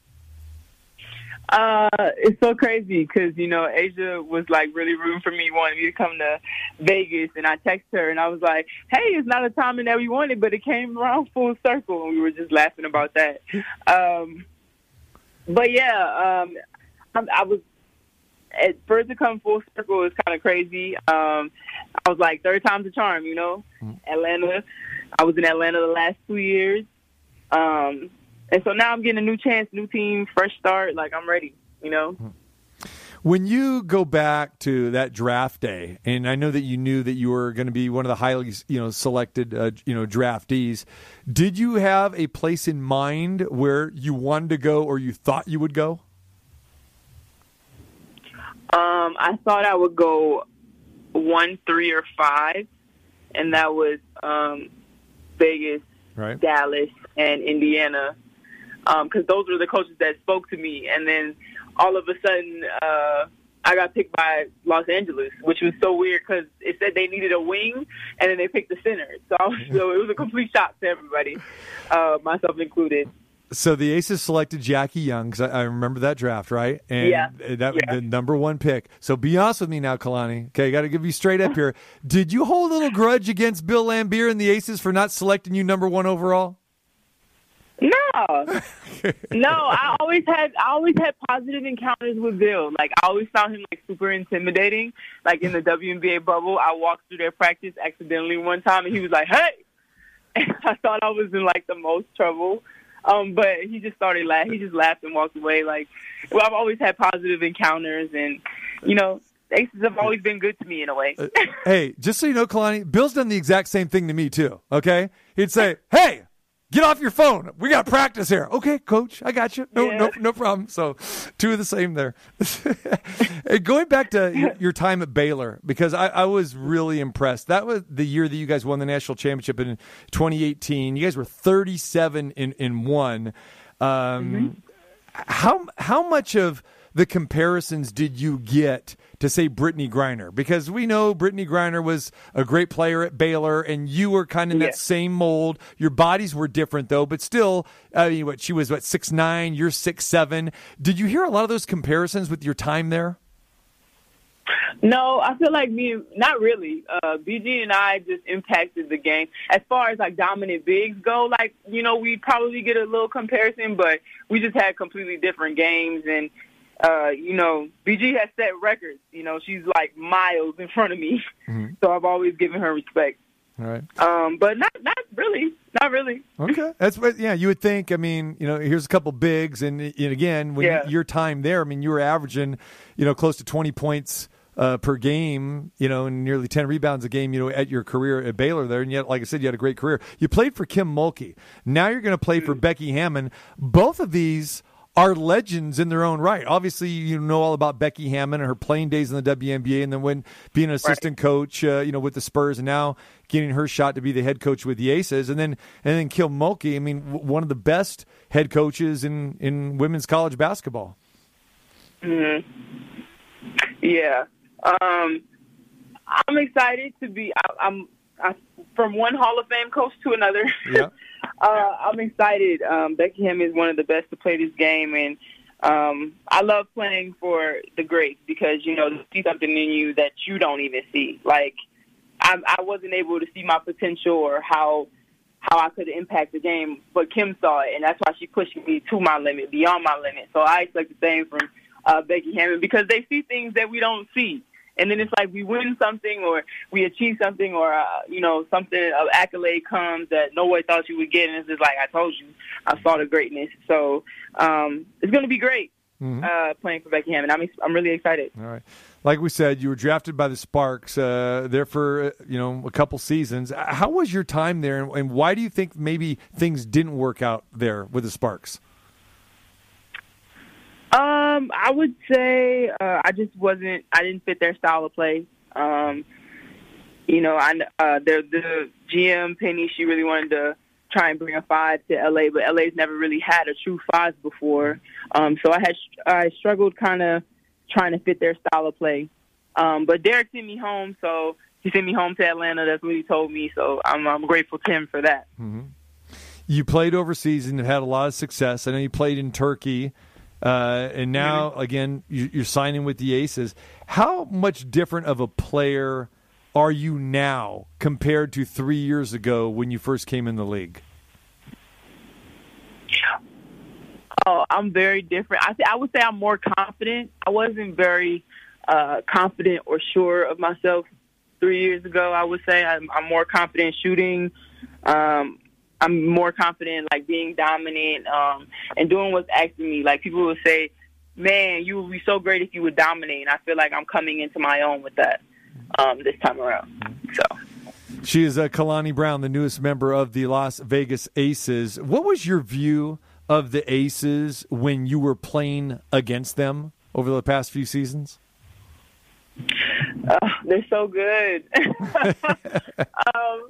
Uh, it's so crazy because you know A'ja was like really rooting for me, wanting me to come to Vegas, and I texted her and I was like, "Hey, it's not a timing that we wanted, but it came around full circle," and we were just laughing about that. Um, but yeah, um, I, I was at first to come full circle is kind of crazy. Um, I was like third time's a charm, you know. Atlanta, I was in Atlanta the last two years. Um, and so now I'm getting a new chance, new team, fresh start. Like I'm ready, you know. When you go back to that draft day, and I know that you knew that you were going to be one of the highly, you know, selected, uh, you know, draftees, did you have a place in mind where you wanted to go or you thought you would go? Um, I thought I would go one, three, or five, and that was um, Vegas, Right. Dallas, and Indiana, because those were the coaches that spoke to me. And then all of a sudden, uh, I got picked by Los Angeles, which was so weird because it said they needed a wing, and then they picked the center. So, I was, so it was a complete shock to everybody, uh, myself included. So the Aces selected Jackie Young because I, I remember that draft, right? And Yeah. that was Yeah. the number one pick. So be honest with me now, Kalani. Okay, got to give you straight up [LAUGHS] here. Did you hold a little grudge against Bill Laimbeer and the Aces for not selecting you number one overall? No, no. I always had I always had positive encounters with Bill. Like I always found him like super intimidating. Like in the WNBA bubble, I walked through their practice accidentally one time, and he was like, "Hey," [LAUGHS] and I thought I was in like the most trouble. Um, but he just started laughing. He just laughed and walked away. Like, well, I've always had positive encounters, and you know, Aces have always been good to me in a way. [LAUGHS] Hey, just so you know, Kalani, Bill's done the exact same thing to me too. Okay, he'd say, "Hey, get off your phone. We got practice here." Okay, coach, I got you. No, Yeah. no, no problem. So, two of the same there. [LAUGHS] going back to your, your time at Baylor, because I, I was really impressed. That was the year that you guys won the national championship in 2018. You guys were 37 in in one. Um, how how much of the comparisons did you get to say Brittney Griner? Because we know Brittney Griner was a great player at Baylor, and you were kind of in Yeah. that same mold. Your bodies were different though, but still, I mean, what she was what six nine, you're six seven. Did you hear a lot of those comparisons with your time there? No, I feel like me, not really. Uh, BG and I just impacted the game. As far as like dominant bigs go, like, you know, we probably get a little comparison, but we just had completely different games. And, uh, you know, BG has set records. You know, she's like miles in front of me. [LAUGHS] So I've always given her respect. All right. Um, but not, not really. Not really. Okay, that's what. Yeah, you would think. I mean, you know, here's a couple bigs, and, and again, when Yeah. your time there, I mean, you were averaging, you know, close to 20 points uh, per game, you know, and nearly 10 rebounds a game, you know, at your career at Baylor there, and yet, like I said, you had a great career. You played for Kim Mulkey. Now you're going to play for Becky Hammon. Both of these are legends in their own right. Obviously, you know all about Becky Hammon and her playing days in the WNBA, and then when being an assistant coach, uh, you know, with the Spurs, and now getting her shot to be the head coach with the Aces, and then and then Kim Mulkey. I mean, w- one of the best head coaches in in women's college basketball. hmm Yeah. Um, I'm excited to be. I, I'm I, from one Hall of Fame coach to another. Yeah. [LAUGHS] uh, I'm excited. Um, Becky Hammon is one of the best to play this game, and um, I love playing for the greats because you know see something in you that you don't even see. Like I, I wasn't able to see my potential or how how I could impact the game, but Kim saw it, and that's why she pushed me to my limit, beyond my limit. So I expect the same from uh, Becky Hammon because they see things that we don't see. And then it's like we win something or we achieve something or, uh, you know, something, an accolade comes that nobody thought you would get. And it's just like, I told you, I saw the greatness. So um, it's going to be great uh, playing for Becky Hammon. I'm, I'm really excited. All right. Like we said, you were drafted by the Sparks uh, there for uh, you know a couple seasons. How was your time there, and, and why do you think maybe things didn't work out there with the Sparks? Um, I would say uh, I just wasn't. I didn't fit their style of play. Um, you know, I uh, the the GM Penny. She really wanted to try and bring a five to LA, but LA's never really had a true five before. Um, so I had I struggled kind of trying to fit their style of play. Um, but Derek sent me home, so he sent me home to Atlanta. That's what he told me. So I'm I'm grateful to him for that. You played overseas and had a lot of success. I know you played in Turkey, uh, and now again you- you're signing with the Aces. How much different of a player are you now compared to three years ago when you first came in the league? Oh, I'm very different. I th- I would say I'm more confident. I wasn't very uh, confident or sure of myself three years ago. I would say I'm, I'm more confident shooting. Um, I'm more confident like being dominant um, and doing what's asked of me. Like people would say, "Man, you would be so great if you would dominate." And I feel like I'm coming into my own with that um, this time around. So. She is uh, Kalani Brown, the newest member of the Las Vegas Aces. What was your view of the Aces when you were playing against them over the past few seasons? Uh, they're so good. [LAUGHS] um,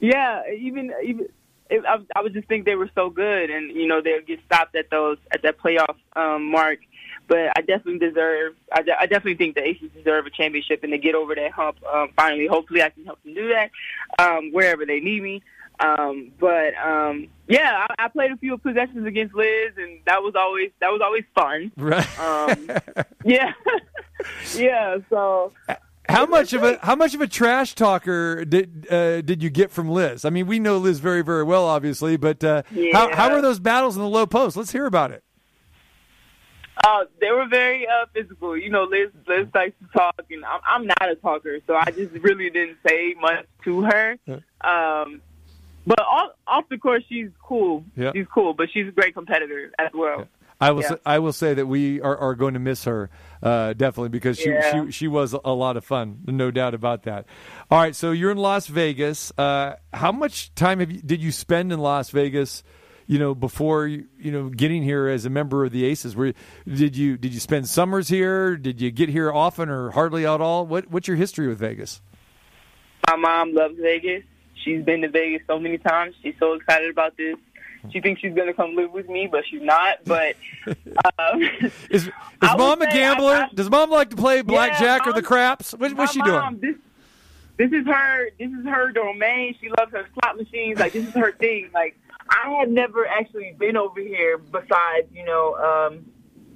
yeah, even even it, I, I would just think they were so good, and you know they'll get stopped at those at that playoff um, mark. But I definitely deserve. I, de- I definitely think the Aces deserve a championship and to get over that hump. Um, finally, hopefully, I can help them do that um, wherever they need me. Um, but um, yeah, I, I played a few possessions against Liz, and that was always that was always fun. Right. Um, [LAUGHS] yeah, [LAUGHS] yeah. So How much of a how much of a trash talker did uh, did you get from Liz? I mean, we know Liz very very well, obviously, but uh, how Yeah. how are those battles in the low post? Let's hear about it. Uh, they were very uh, physical. You know, Liz, Liz likes to talk, and I'm, I'm not a talker, so I just really didn't say much to her. Um, but off, off the course, she's cool. Yeah. She's cool, but she's a great competitor as well. I will Yeah. say, I will say that we are, are going to miss her uh, definitely because she, Yeah. she she was a lot of fun, no doubt about that. All right, so you're in Las Vegas. Uh, how much time have you, did you spend in Las Vegas? You know, before you, you know getting here as a member of the Aces, where did you did you spend summers here? Did you get here often or hardly at all? What what's your history with Vegas? My mom loves Vegas. She's been to Vegas so many times. She's so excited about this. She thinks she's going to come live with me, but she's not. But [LAUGHS] um, Is is mom a say I- gambler? I- Does mom like to play blackjack or the craps? What, what's she my doing? This, this is her. This is her domain. She loves her slot machines. Like this is her thing. Like I had never actually been over here besides you know um,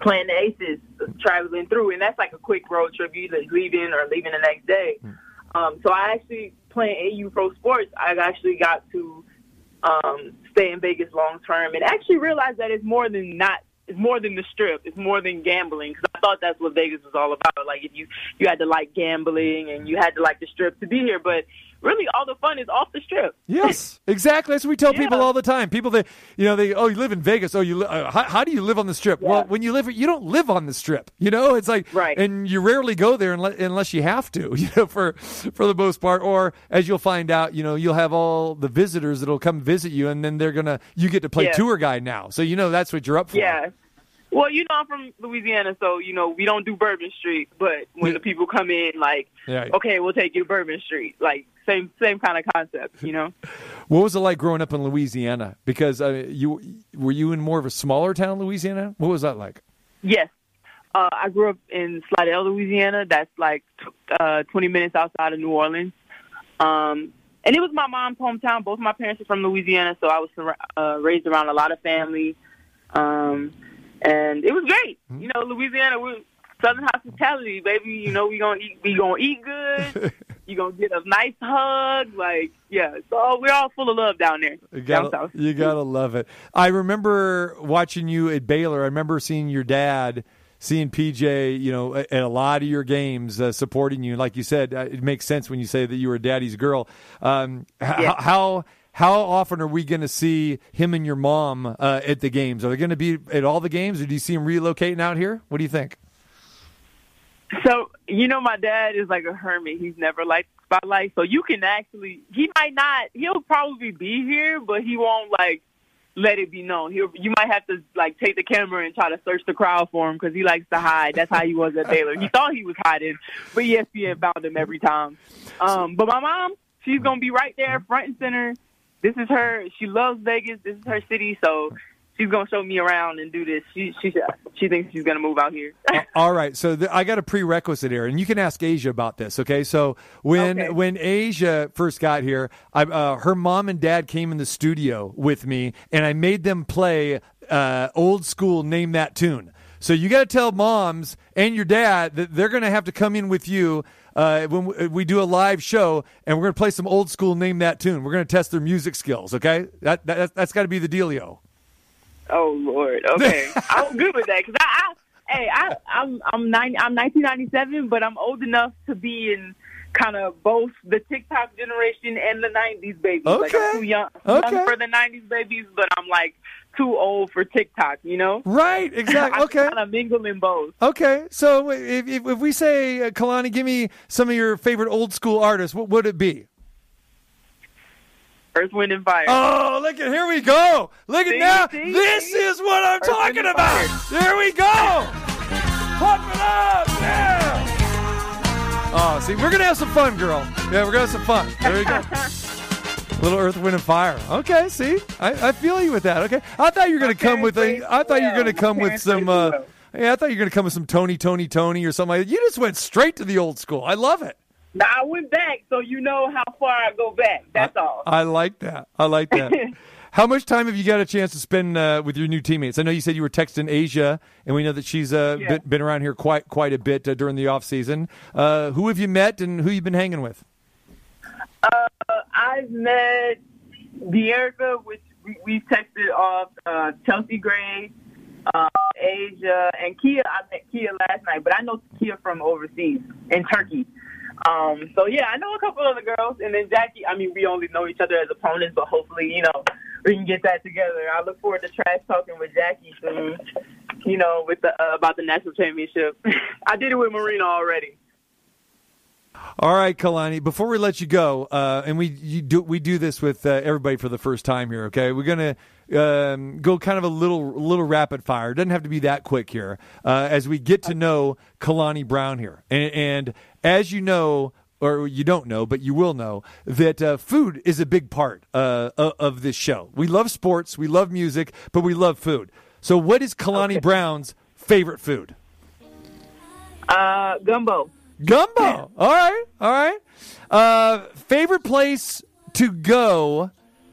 playing the Aces, traveling through, and that's like a quick road trip. You either leaving or leaving the next day. Um, so I actually playing AU Pro Sports. I actually got to um, stay in Vegas long term and actually realized that it's more than not. It's more than the strip. It's more than gambling because I thought that's what Vegas was all about. Like if you you had to like gambling and you had to like the strip to be here, but really all the fun is off the strip. Yes, [LAUGHS] exactly. That's what we tell people all the time. People that you know, they oh, you live in Vegas. Oh, you li- uh, how, how do you live on the strip? Well, when you live, you don't live on the strip. You know, it's like Right. and you rarely go there unless, unless you have to. [LAUGHS] You know, for for the most part. Or as you'll find out, you know, you'll have all the visitors that'll come visit you, and then they're gonna you get to play Yeah. tour guide now. So you know that's what you're up for. Yeah. Well, you know, I'm from Louisiana, so you know we don't do Bourbon Street. But when Yeah. the people come in, like, Yeah. okay, we'll take you to Bourbon Street. Like same same kind of concept, you know. [LAUGHS] What was it like growing up in Louisiana? Because uh, you were you in more of a smaller town, Louisiana. What was that like? Yes. Uh, I grew up in Slidell, Louisiana. That's like t- uh, 20 minutes outside of New Orleans. Um, and it was my mom's hometown. Both my parents are from Louisiana, so I was uh, raised around a lot of family. Um, and it was great. You know, Louisiana, we Southern hospitality, baby. You know, we gonna eat, we gonna eat good. [LAUGHS] you gonna get a nice hug, like yeah. So we're all full of love down there. You down gotta, south. you gotta love it. I remember watching you at Baylor. I remember seeing your dad, seeing PJ, you know, at a lot of your games, uh, supporting you. Like you said, uh, it makes sense when you say that you were daddy's girl. Um, Yeah. How how often are we going to see him and your mom uh, at the games? Are they going to be at all the games, or do you see him relocating out here? What do you think? So you know, my dad is like a hermit. He's never liked spotlight. So you can actually, he might not. He'll probably be here, but he won't like let it be known. He'll, you might have to like take the camera and try to search the crowd for him because he likes to hide. That's how he was at Baylor. He thought he was hiding, but ESPN found him every time. Um, but my mom, she's gonna be right there, front and center. This is her. She loves Vegas. This is her city. So she's gonna show me around and do this. She she she thinks she's gonna move out here. All right, so th- I got a prerequisite here, and you can ask A'ja about this. Okay, so when Okay. when A'ja first got here, I, uh, her mom and dad came in the studio with me, and I made them play uh, old school "Name That Tune." So you got to tell moms and your dad that they're going to have to come in with you uh, when we, do a live show, and we're going to play some old school "Name That Tune." We're going to test their music skills. Okay, that, that that's got to be the dealio. Oh Lord. Okay, [LAUGHS] I'm good with that because I, I, hey, I, I'm I'm nine, I'm 1997, but I'm old enough to be in kind of both the TikTok generation and the 90s babies. Like Okay. I'm too young, Okay. young for the 90s babies, but I'm like too old for TikTok. You know? Right, [LAUGHS] exactly. Okay. kind of mingle in both. Okay, so if, if, if we say, uh, Kalani, give me some of your favorite old school artists, what would it be? Earth, Wind, and Fire. Oh, look at here we go. Look at See, now. see, this see? is what I'm Earth, talking about. Fire. There we go. Pump it up. Yeah. Oh, see, we're gonna have some fun, girl. Yeah, we're gonna have some fun. There you go. [LAUGHS] Little Earth, Wind, and Fire. Okay, see, I, I feel you with that. Okay, I thought you were gonna come with a. I thought you were gonna come with some. Uh, yeah, I thought you were gonna come with some Tony, Tony, Tony, or something like that. You just went straight to the old school. I love it. Now I went back, so you know how far I go back. That's all. I like that. I like that. [LAUGHS] How much time have you got a chance to spend uh, with your new teammates? I know you said you were texting A'ja, and we know that she's uh, Yeah. been, been around here quite quite a bit uh, during the off season. Uh, who have you met, and who you've been hanging with? I've met Dearica, which we, we texted off uh, Chelsea Gray, uh, A'ja, and Kiah. I met Kiah last night, but I know Kiah from overseas in Turkey. Um, so yeah, I know a couple other girls, and then Jackie. I mean, we only know each other as opponents, but hopefully, you know, we can get that together. I look forward to trash talking with Jackie soon. You know, with the uh, about the national championship. [LAUGHS] I did it with Marina already. All right, Kalani. Before we let you go, uh, and we do we do this with uh, everybody for the first time here. Okay, we're gonna um, go kind of a little little rapid fire. It doesn't have to be that quick here. Uh, as we get to know Kalani Brown here, and, and as you know. Or you don't know, but you will know that uh, food is a big part uh, of, this show. We love sports, we love music, but we love food. So, what is Kalani Brown's favorite food? Uh, gumbo. Gumbo. All right. All right. Uh, favorite place to go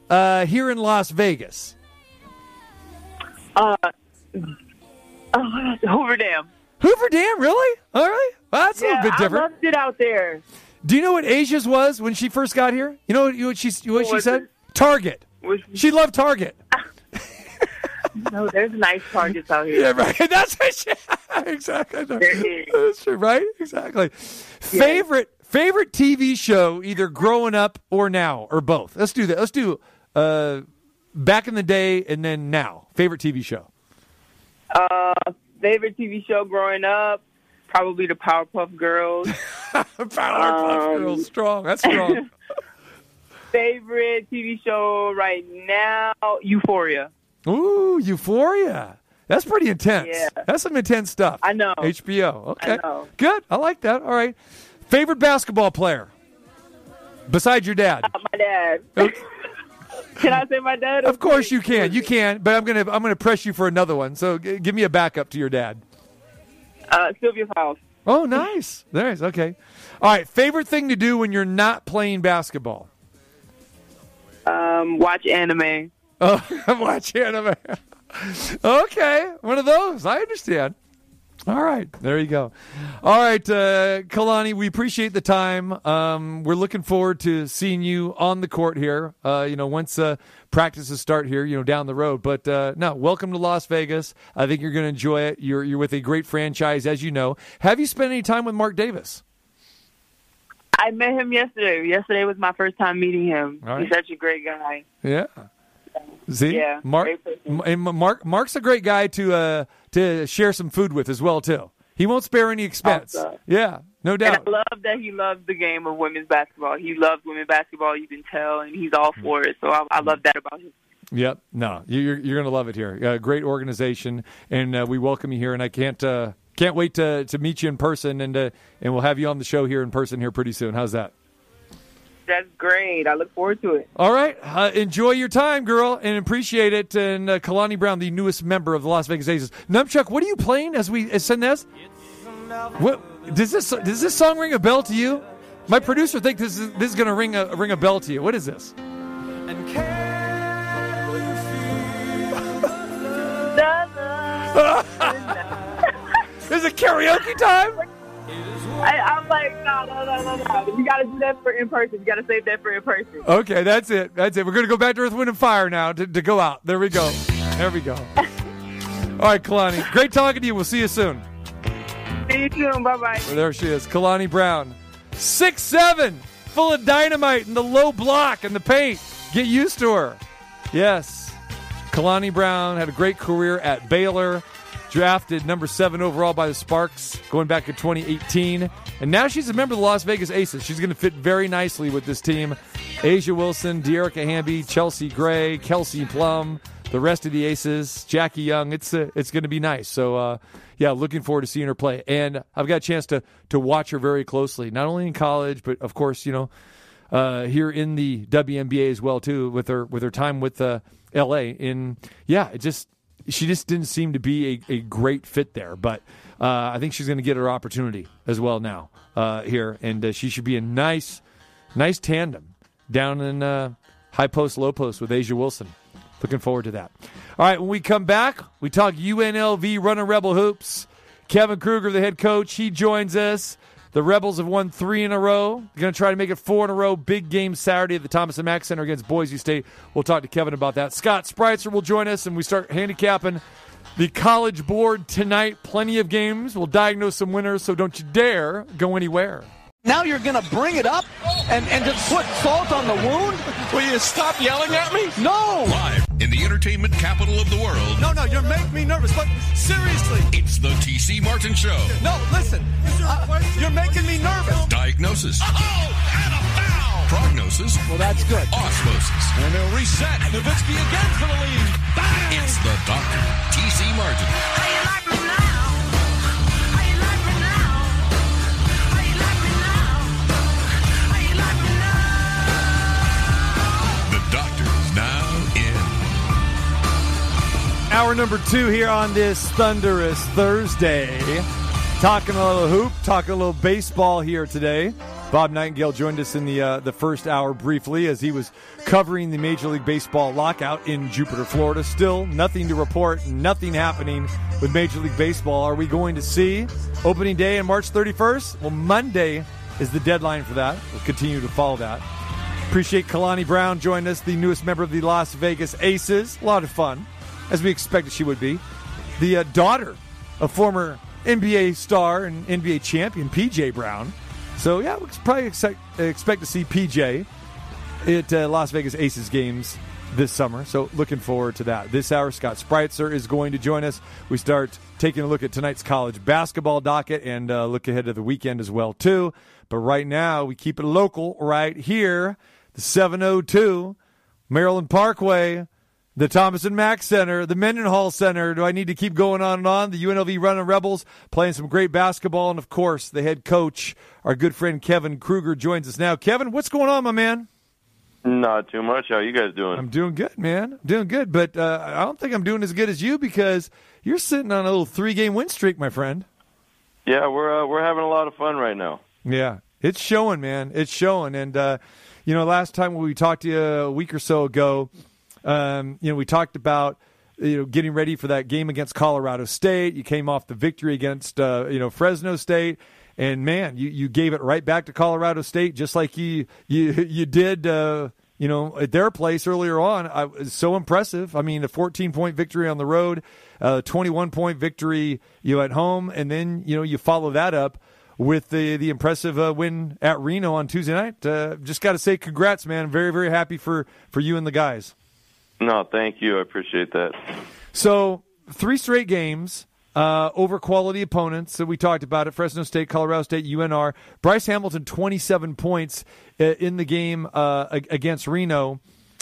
uh, here in Las Vegas? Uh, oh, [LAUGHS] Hoover Dam. Hoover Dam, really? All right. Well, that's a little bit different. I loved it out there. Do you know what A'ja's was when she first got here? You know what, you know what she what she said? it? Target. Was- She loved Target. [LAUGHS] No, there's nice targets out here. Yeah, right. [LAUGHS] That's what she, [LAUGHS] exactly. That's true, right? Exactly. Favorite favorite TV show, either growing up or now, or both. Let's do that. Let's do uh, back in the day and then now. Favorite TV show. Uh, favorite TV show growing up, probably the Powerpuff Girls. [LAUGHS] Powerpuff Um, Girls, strong. That's strong. [LAUGHS] favorite TV show right now, Euphoria. Ooh, Euphoria. That's pretty intense. Yeah. That's some intense stuff. I know. HBO. Okay. I know. Good. I like that. All right. Favorite basketball player besides your dad? My dad. [LAUGHS] Can I say my dad? Of course you can. You can, but I'm gonna I'm gonna press you for another one. So g- give me a backup to your dad. Uh, Sylvia Fowles. Oh, nice. Nice. Okay. All right. Favorite thing to do when you're not playing basketball? Um, watch anime. Oh, [LAUGHS] watch anime. [LAUGHS] okay, one of those. I understand. All right, there you go. All right, uh, Kalani, we appreciate the time. Um, we're looking forward to seeing you on the court here. Uh, you know, once uh, practices start here, you know, down the road. But uh, no, welcome to Las Vegas. I think you're going to enjoy it. You're you're with a great franchise, as you know. Have you spent any time with Mark Davis? I met him yesterday. Yesterday was my first time meeting him. Right. He's such a great guy. Yeah. See, Yeah, Mark, great person. M- and Mark, Mark's a great guy to uh, to share some food with as well too. He won't spare any expense. Awesome. Yeah, no doubt. And. I love that he loves the game of women's basketball. He loves women's basketball. You can tell, and he's all for it. So I, I love that about him. Yep. No, you- you're you're gonna love it here. Uh, great organization, and uh, we welcome you here. And I can't uh, can't wait to to meet you in person, and uh, and we'll have you on the show here in person here pretty soon. How's that? That's great. I look forward to it. All right. Uh, enjoy your time, girl, and appreciate it. And uh, Kalani Brown, the newest member of the Las Vegas Aces. Numchuck, what are you playing as we as send this? What does this does this song ring a bell to you? My producer thinks this is this is going to ring a ring a bell to you. What is this? [LAUGHS] Is a karaoke time? I, I'm like, no, no, no, no, no. You got to do that for in person. You got to save that for in person. Okay, that's it. That's it. We're going to go back to Earth, Wind, and Fire now to, to go out. There we go. There we go. [LAUGHS] All right, Kalani. Great talking to you. We'll see you soon. See you soon. Bye bye. Well, there she is, Kalani Brown. Six seven, full of dynamite in the low block and the paint. Get used to her. Yes. Kalani Brown had a great career at Baylor, drafted number seven overall by the Sparks going back in 2018. And now she's a member of the Las Vegas Aces. She's going to fit very nicely with this team. A'ja Wilson, Dearica Hamby, Chelsea Gray, Kelsey Plum, the rest of the Aces, Jackie Young. It's uh, it's going to be nice. So uh, yeah, looking forward to seeing her play. And I've got a chance to to watch her very closely, not only in college, but of course, you know, uh, here in the WNBA as well too, with her with her time with uh, LA. And yeah, it just she just didn't seem to be a, a great fit there, but. Uh, I think she's going to get her opportunity as well now uh, here, and uh, she should be a nice, nice tandem down in uh, high post, low post with A'ja Wilson. Looking forward to that. All right, when we come back, we talk UNLV running Rebel hoops. Kevin Kruger, the head coach, he joins us. The Rebels have won three in a row. They're going to try to make it four in a row. Big game Saturday at the Thomas and Mack Center against Boise State. We'll talk to Kevin about that. Scott Spreitzer will join us, and we start handicapping the College Board tonight. Plenty of games. We'll diagnose some winners, so don't you dare go anywhere. Now you're going to bring it up and, and just put salt on the wound? Will you stop yelling at me? No! Live in the entertainment capital of the world, No, no, you're making me nervous, but seriously. it's the TC Martin Show. No, listen. Uh, you're making me nervous. Diagnosis. Oh! and a foul! Prognosis. Well, that's good. Osmosis. And they'll reset. Nowitzki again for the lead. Bang! It's the Doctor, TC Martin. Hour number two here on this thunderous Thursday. Talking a little hoop, talking a little baseball here today. Bob Nightingale joined us in the uh, the first hour briefly as he was covering the Major League Baseball lockout in Jupiter, Florida. Still nothing to report, nothing happening with Major League Baseball. Are we going to see opening day on March 31st? Well, Monday is the deadline for that. We'll continue to follow that. Appreciate Kalani Brown joining us, the newest member of the Las Vegas Aces. A lot of fun, as we expected she would be. The uh, daughter of former NBA star and NBA champion PJ Brown. So yeah, we probably expect, expect to see PJ at uh, Las Vegas Aces games this summer. So looking forward to that. This hour, Scott Spreitzer is going to join us. We start taking a look at tonight's college basketball docket and uh, look ahead to the weekend as well too. But right now, we keep it local right here, the 702 Maryland Parkway. The Thomas and Mack Center, the Mendenhall Center. Do I need to keep going on and on? The UNLV Running Rebels playing some great basketball. And of course, the head coach, our good friend Kevin Kruger, joins us now. Kevin, what's going on, my man? Not too much. How you guys doing? I'm doing good, man. I'm doing good, but uh, I don't think I'm doing as good as you because you're sitting on a little three game win streak, my friend. Yeah, we're uh, we're having a lot of fun right now. Yeah, it's showing, man. It's showing. And uh, you know, last time we talked to you a week or so ago, um, you know, we talked about you know getting ready for that game against Colorado State. You came off the victory against uh, you know Fresno State. And man, you, you gave it right back to Colorado State, just like you you [LAUGHS] you did, uh, you know, at their place earlier on. I, so impressive. I mean, a 14 point victory on the road, a 21 point victory you know, at home, and then you know you follow that up with the the impressive uh, win at Reno on Tuesday night. Uh, just got to say, congrats, man! Very very happy for for you and the guys. No, thank you. I appreciate that. So three straight games uh, over quality opponents that we talked about at Fresno State, Colorado State, UNR. Bryce Hamilton, 27 points uh, in the game uh, against Reno.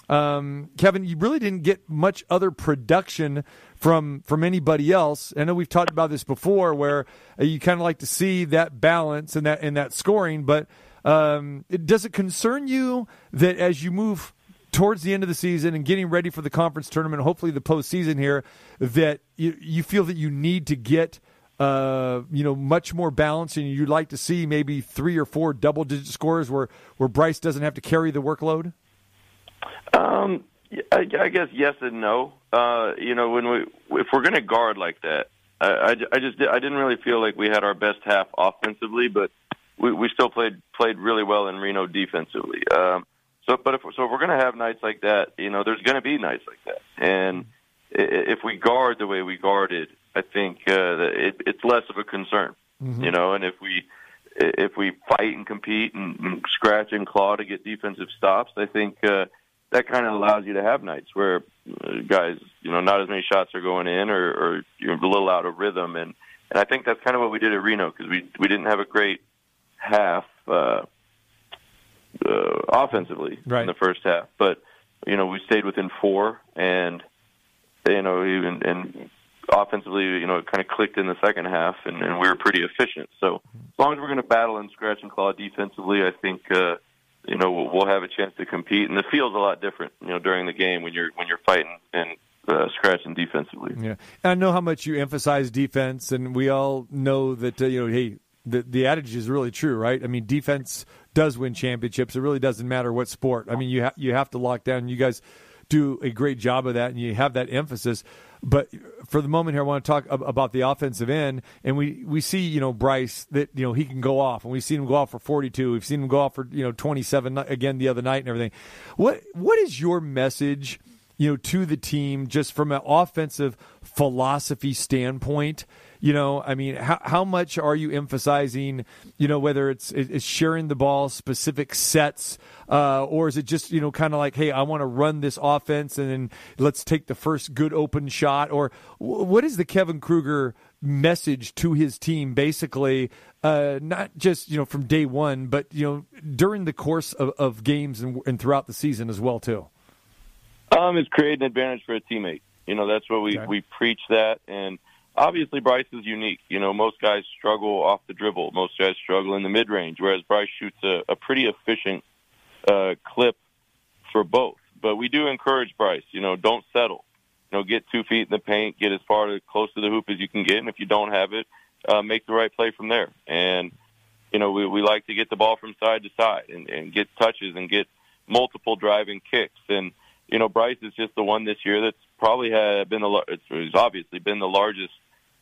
Um, Kevin, you really didn't get much other production from from anybody else. I know we've talked about this before, where uh, you kind of like to see that balance and that and that scoring. But um, does it concern you that as you move towards the end of the season and getting ready for the conference tournament, hopefully the postseason here, that you, you feel that you need to get uh, you know much more balance, and you'd like to see maybe three or four double digit scores where where Bryce doesn't have to carry the workload. Um, I, I guess yes and no. Uh, you know, when we if we're going to guard like that, I, I, I just I didn't really feel like we had our best half offensively, but we, we still played played really well in Reno defensively. Um, so, but if so, if we're going to have nights like that, you know, there's going to be nights like that, and if we guard the way we guarded, I think uh, it, it's less of a concern, mm-hmm. you know. And if we if we fight and compete and, and scratch and claw to get defensive stops, I think uh, that kind of allows you to have nights where uh, guys, you know, not as many shots are going in or, or you're a little out of rhythm, and and I think that's kind of what we did at Reno because we we didn't have a great half. Uh, uh, offensively right. in the first half. But you know, we stayed within four, and you know, even and offensively, you know, it kind of clicked in the second half, and, and we were pretty efficient. So as long as we're going to battle and scratch and claw defensively, I think. Uh, you know, we'll, we'll have a chance to compete, and the field's a lot different. You know, during the game when you're when you're fighting and uh, scratching defensively. Yeah, and I know how much you emphasize defense, and we all know that uh, you know, hey, the the adage is really true, right? I mean, defense does win championships. It really doesn't matter what sport. I mean, you ha- you have to lock down. You guys do a great job of that, and you have that emphasis. But for the moment here, I want to talk about the offensive end, and we, we see you know Bryce that you know he can go off, and we've seen him go off for 42. We've seen him go off for you know 27 again the other night and everything. What what is your message? You know, to the team, just from an offensive philosophy standpoint, you know, I mean, how, how much are you emphasizing, you know, whether it's, it's sharing the ball, specific sets, uh, or is it just, you know, kind of like, hey, I want to run this offense and then let's take the first good open shot? Or what is the Kevin Kruger message to his team, basically, uh, not just, you know, from day one, but, you know, during the course of, of games and, and throughout the season as well, too? Um, it's create an advantage for a teammate. You know, that's what we, okay. we preach that. And, obviously Bryce is unique. You know, most guys struggle off the dribble. Most guys struggle in the mid range, whereas Bryce shoots a, a pretty efficient uh, clip for both. But we do encourage Bryce. You know, don't settle. You know, get two feet in the paint, get as far to, close to the hoop as you can get, and if you don't have it, uh, make the right play from there. And you know, we we like to get the ball from side to side and, and get touches and get multiple driving kicks. And you know, Bryce is just the one this year that's probably had been the it's obviously been the largest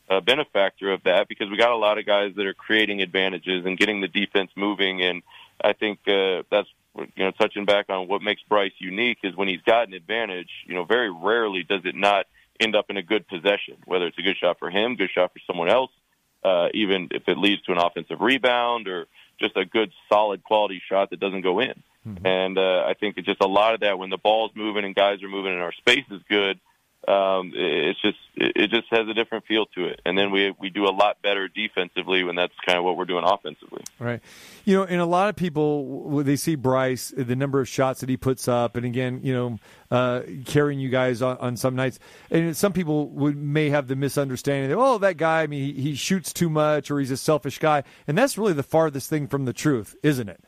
a benefactor of that because we got a lot of guys that are creating advantages and getting the defense moving. And I think uh, that's you know touching back on what makes Bryce unique is when he's got an advantage. You know, very rarely does it not end up in a good possession, whether it's a good shot for him, good shot for someone else. Uh, even if it leads to an offensive rebound or just a good, solid, quality shot that doesn't go in. Mm-hmm. And uh, I think it's just a lot of that when the ball's moving and guys are moving and our space is good. Um, it- it's just it just has a different feel to it. And then we we do a lot better defensively when that's kind of what we're doing offensively. Right. You know, and a lot of people, they see Bryce, the number of shots that he puts up, and again, you know, uh, carrying you guys on, on some nights, and some people would may have the misunderstanding that, oh, that guy, I mean, he, he shoots too much or he's a selfish guy. And that's really the farthest thing from the truth, isn't it?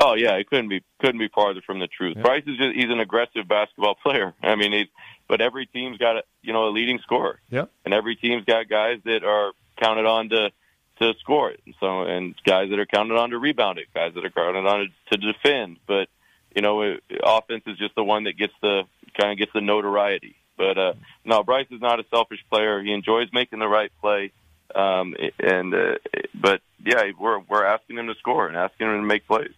Oh yeah, it couldn't be couldn't be farther from the truth. Bryce is just he's an aggressive basketball [LAUGHS] player. I mean, he's but every team's got a you know a leading scorer. Yep. and every team's got guys that are counted on to to score it, and so and guys that are counted on to rebound it, guys that are counted on to defend. But you know, it, offense is just the one that gets the kind of gets the notoriety. But uh, no, Bryce is not a selfish player. He enjoys making the right play. Um, and uh, but yeah, we're we're asking him to score and asking him to make plays.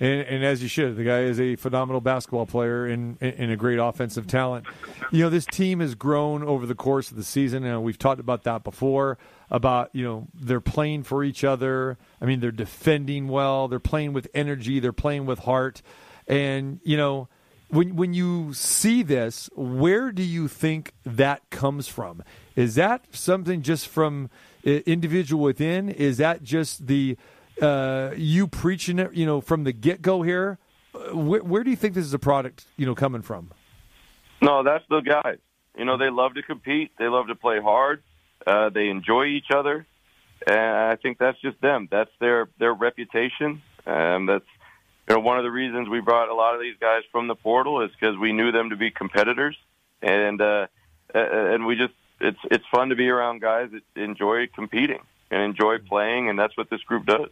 And, and as you should, the guy is a phenomenal basketball player and, and a great offensive talent. You know, this team has grown over the course of the season, and we've talked about that before. About you know they're playing for each other. I mean, they're defending well. They're playing with energy. They're playing with heart. And you know, when when you see this, where do you think that comes from? Is that something just from uh, individual within? Is that just the uh, you preaching it, you know, from the get go here? Uh, Where, where do you think this is a product, you know, coming from? No, that's the guys. You know, they love to compete. They love to play hard. Uh, they enjoy each other, and I think that's just them. That's their their reputation, and that's you know one of the reasons we brought a lot of these guys from the portal is because we knew them to be competitors, and uh, and we just it's it's fun to be around guys that enjoy competing and enjoy playing, and that's what this group does.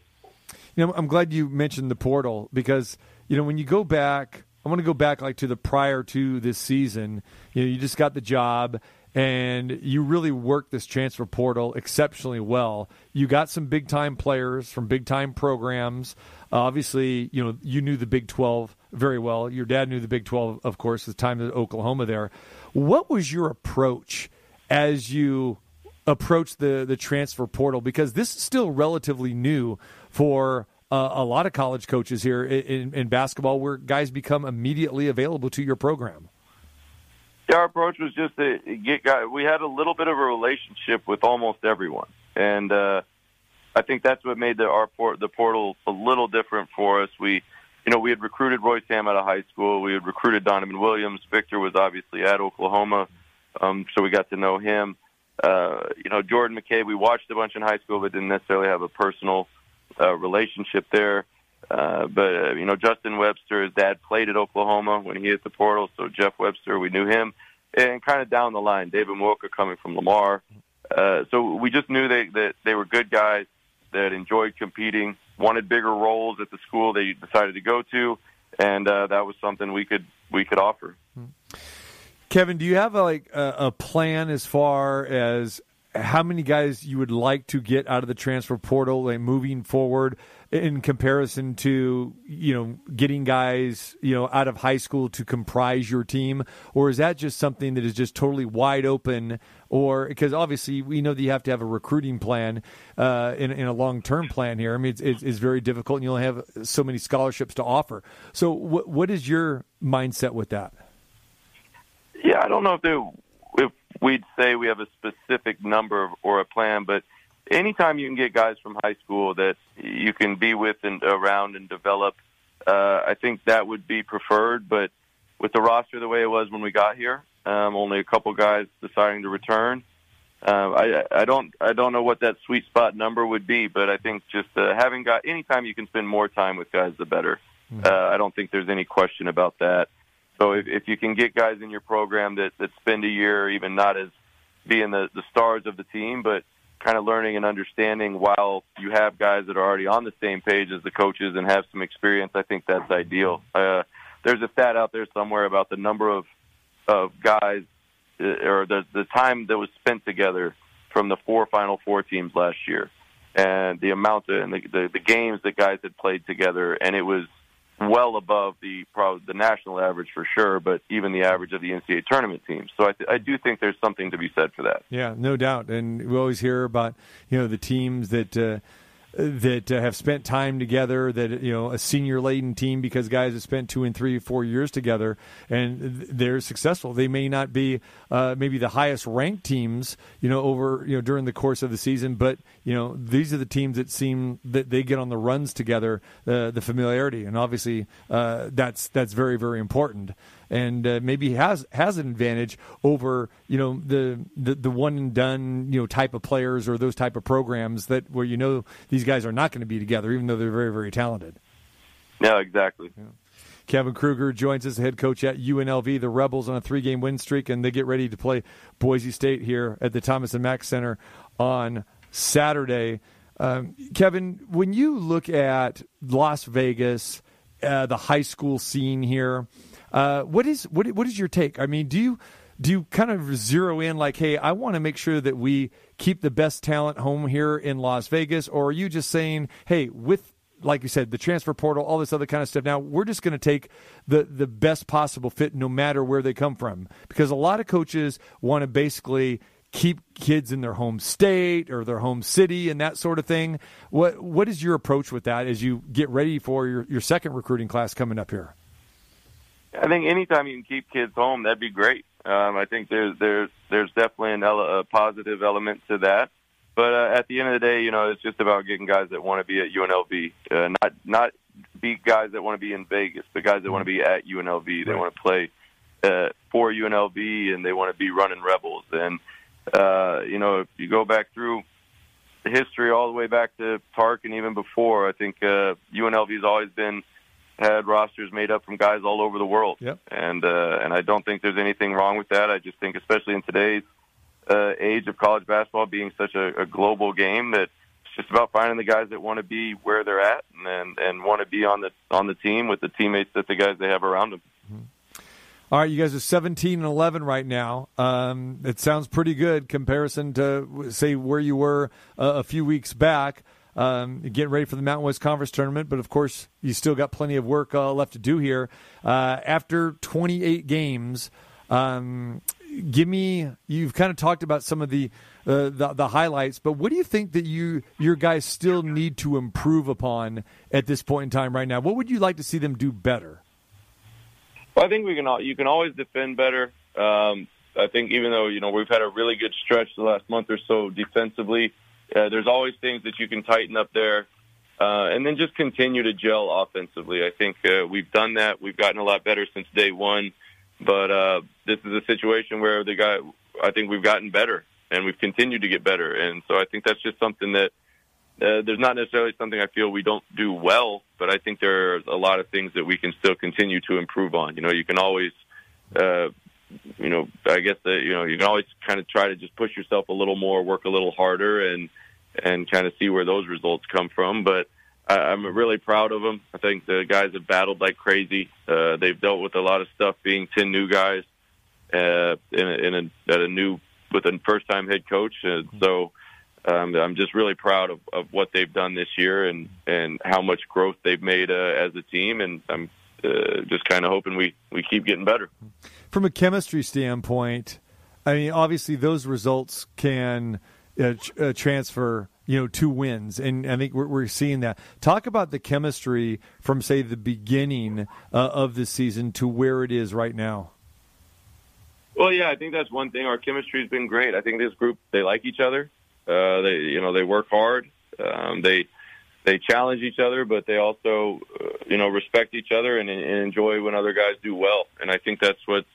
You know, I'm glad you mentioned the portal because you know when you go back, I want to go back like to the prior to this season. You know, you just got the job and you really worked this transfer portal exceptionally well. You got some big time players from big time programs. Uh, obviously, you know you knew the Big 12 very well. Your dad knew the Big 12, of course, the time at Oklahoma there. What was your approach as you approach the the transfer portal because this is still relatively new for uh, a lot of college coaches here in, in, basketball, where guys become immediately available to your program. Yeah, our approach was just to get guys. We had a little bit of a relationship with almost everyone, and uh, I think that's what made the our port, the portal a little different for us. We, you know, we had recruited Royce Hamm out of high school. We had recruited Donovan Williams. Victor was obviously at Oklahoma, um, so we got to know him. Uh, you know, Jordan McCabe. We watched a bunch in high school, but didn't necessarily have a personal uh, relationship there. Uh, but uh, you know, Justin Webster, his dad played at Oklahoma when he hit the portal, so Jeff Webster, we knew him, and kind of down the line, David Walker coming from Lamar. Uh, so we just knew they, that they were good guys that enjoyed competing, wanted bigger roles at the school they decided to go to, and uh, that was something we could we could offer. Kevin, do you have a, like a, a plan as far as how many guys you would like to get out of the transfer portal like moving forward in comparison to you know getting guys you know out of high school to comprise your team? Or is that just something that is just totally wide open? Or because obviously we know that you have to have a recruiting plan uh, in, in a long-term plan here. I mean it's, it's, it's very difficult and you only have so many scholarships to offer. So what, what is your mindset with that? Yeah, I don't know if they, we'd say we have a specific number or a plan, but anytime you can get guys from high school that you can be with and around and develop, uh, I think that would be preferred. But with the roster the way it was when we got here, um, only a couple guys deciding to return. Uh, I, I don't I don't know what that sweet spot number would be, but I think just uh, having got anytime you can spend more time with guys, the better. Uh, I don't think there's any question about that. So if, if you can get guys in your program that, that spend a year, even not as being the, the stars of the team, but kind of learning and understanding while you have guys that are already on the same page as the coaches and have some experience, I think that's ideal. Uh, there's a stat out there somewhere about the number of of guys uh, or the the time that was spent together from the four Final Four teams last year, and the amount of, and the, the the games that guys had played together, and it was well above the probably the national average for sure, but even the average of the NCAA tournament teams. So I, th- I do think there's something to be said for that. Yeah, no doubt. And we always hear about you know the teams that uh, that uh, have spent time together. That you know, a senior laden team because guys have spent two and three, four years together, and they're successful. They may not be uh, maybe the highest ranked teams, you know, over you know during the course of the season, but you know these are the teams that seem that they get on the runs together, uh, the familiarity, and obviously uh, that's that's very very important and uh, maybe has has an advantage over you know the, the the one and done you know type of players or those type of programs that where you know these guys are not going to be together even though they're very very talented. Yeah, exactly. Yeah. Kevin Kruger joins us, head coach at UNLV. The Rebels on a three-game win streak, and they get ready to play Boise State here at the Thomas and Mack Center on Saturday. Um, Kevin, when you look at Las Vegas, uh, the high school scene here, uh, what is what what is your take? I mean, do you do you kind of zero in like, hey, I want to make sure that we keep the best talent home here in Las Vegas, or are you just saying, hey, with like you said, the transfer portal, all this other kind of stuff. Now we're just going to take the the best possible fit, no matter where they come from, because a lot of coaches want to basically keep kids in their home state or their home city and that sort of thing. What what is your approach with that as you get ready for your, your second recruiting class coming up here? I think anytime you can keep kids home, that'd be great. Um, I think there's there's there's definitely an ele- a positive element to that. But uh, at the end of the day, you know, it's just about getting guys that want to be at UNLV, uh, not not be guys that want to be in Vegas, but guys that want to be at UNLV. They right. want to play uh, for UNLV and they want to be running Rebels. And uh, you know, if you go back through the history all the way back to Tark and even before, I think uh, UNLV has always been had rosters made up from guys all over the world. Yep. And uh, and I don't think there's anything wrong with that. I just think, especially in today's uh, age of college basketball being such a, a global game, that it's just about finding the guys that want to be where they're at and and, and want to be on the on the team with the teammates that the guys they have around them. Mm-hmm. All right, you guys are 17 and 11 right now. Um, it sounds pretty good comparison to say where you were uh, a few weeks back um, getting ready for the Mountain West Conference tournament. But of course, you still got plenty of work uh, left to do here. Uh, after 28 games, um, give me. You've kind of talked about some of the, uh, the, the highlights, but what do you think that you your guys still need to improve upon at this point in time right now? What would you like to see them do better? Well, I think we can. All, you can always defend better. Um, I think even though you know we've had a really good stretch the last month or so defensively, uh, there's always things that you can tighten up there. Uh, and then just continue to gel offensively. I think uh, we've done that. We've gotten a lot better since day one. But uh, this is a situation where the guy, I think we've gotten better and we've continued to get better. And so I think that's just something that uh, there's not necessarily something I feel we don't do well, but I think there are a lot of things that we can still continue to improve on. You know, you can always, uh, you know, I guess that you know you can always kind of try to just push yourself a little more, work a little harder, and and kind of see where those results come from. But I, I'm really proud of them. I think the guys have battled like crazy. Uh, they've dealt with a lot of stuff, being ten new guys uh, in, a, in a, at a new with a first time head coach, and so. Um, I'm just really proud of, of what they've done this year and, and how much growth they've made uh, as a team. And I'm uh, just kind of hoping we, we keep getting better from a chemistry standpoint, I mean, obviously those results can uh, uh, transfer, you know, to wins, and I think we're, we're, seeing that. Talk about the chemistry from say the beginning uh, of the season to where it is right now. Well, yeah, I think that's one thing. Our chemistry has been great. I think this group they like each other. Uh, they, you know, they work hard. Um, they they challenge each other, but they also, uh, you know, respect each other and, and enjoy when other guys do well. And I think that's what's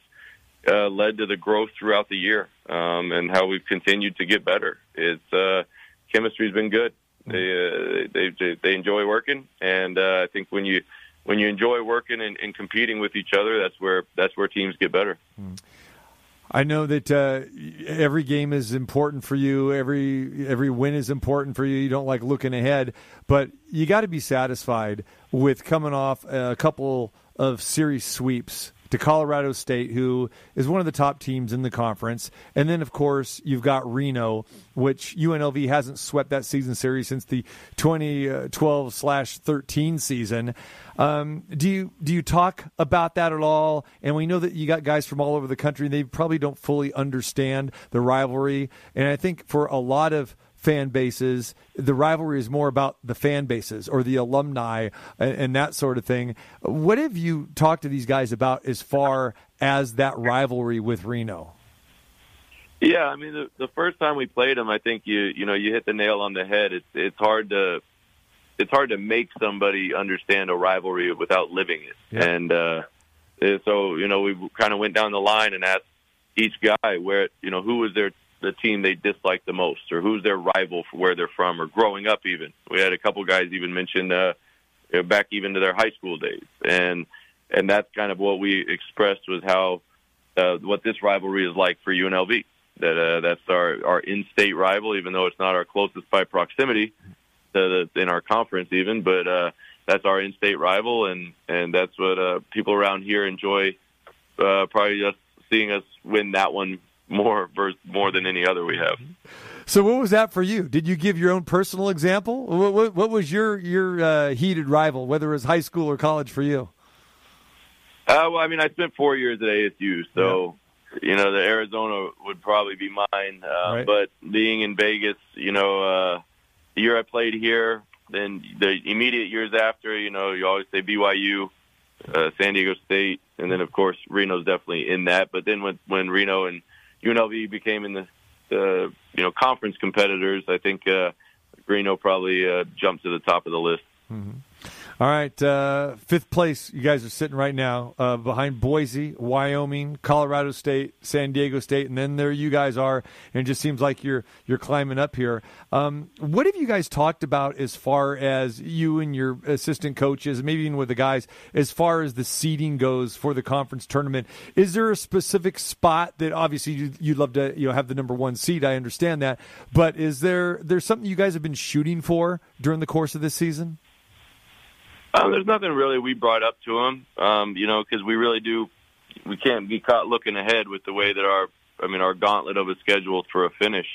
uh, led to the growth throughout the year um, and how we've continued to get better. It's uh, chemistry's been good. They, uh, they they enjoy working, and uh, I think when you when you enjoy working and, and competing with each other, that's where that's where teams get better. Mm. I know that uh, every game is important for you. Every every win is important for you. You don't like looking ahead, but you got to be satisfied with coming off a couple of series sweeps to Colorado State, who is one of the top teams in the conference. And then, of course, you've got Reno, which UNLV hasn't swept that season series since the 2012 slash 13 season. Um, do you do you talk about that at all? And we know that you got guys from all over the country. And they probably don't fully understand the rivalry. And I think for a lot of fan bases, the rivalry is more about the fan bases or the alumni and, and that sort of thing. What have you talked to these guys about as far as that rivalry with Reno? Yeah, I mean, the, the first time we played them, I think you you know you hit the nail on the head. It's it's hard to it's hard to make somebody understand a rivalry without living it. Yeah. And uh, so you know we kind of went down the line and asked each guy where you know who was their the team they disliked the most, or who's their rival for where they're from, or growing up. Even we had a couple guys even mention uh, back even to their high school days, and and that's kind of what we expressed was how uh, what this rivalry is like for UNLV. That uh, that's our our in-state rival, even though it's not our closest by proximity to the, in our conference, even. But uh, that's our in-state rival, and and that's what uh, people around here enjoy. Uh, probably just seeing us win that one more more than any other we have. So, what was that for you? Did you give your own personal example? What, what, what was your your uh, heated rival, whether it was high school or college for you? Uh, well, I mean, I spent four years at ASU, so you know, the Arizona would probably be mine. Uh, Right. But being in Vegas, you know, uh, the year I played here, then the immediate years after, you know, you always say BYU, uh, San Diego State, and then of course Reno's definitely in that. But then when when Reno and UNLV became in the, the you know conference competitors, I think uh, Reno probably uh, jumped to the top of the list. All right, uh, fifth place. You guys are sitting right now uh, behind Boise, Wyoming, Colorado State, San Diego State, and then there you guys are. And it just seems like you're you're climbing up here. Um, what have you guys talked about as far as you and your assistant coaches, maybe even with the guys, as far as the seeding goes for the conference tournament? Is there a specific spot that obviously you- you'd love to you know have the number one seed? I understand that, but is there there's something you guys have been shooting for during the course of this season? Um, there's nothing really we brought up to him, um, you know, because we really do. We can't be caught looking ahead with the way that our, I mean, our gauntlet of a schedule for a finish,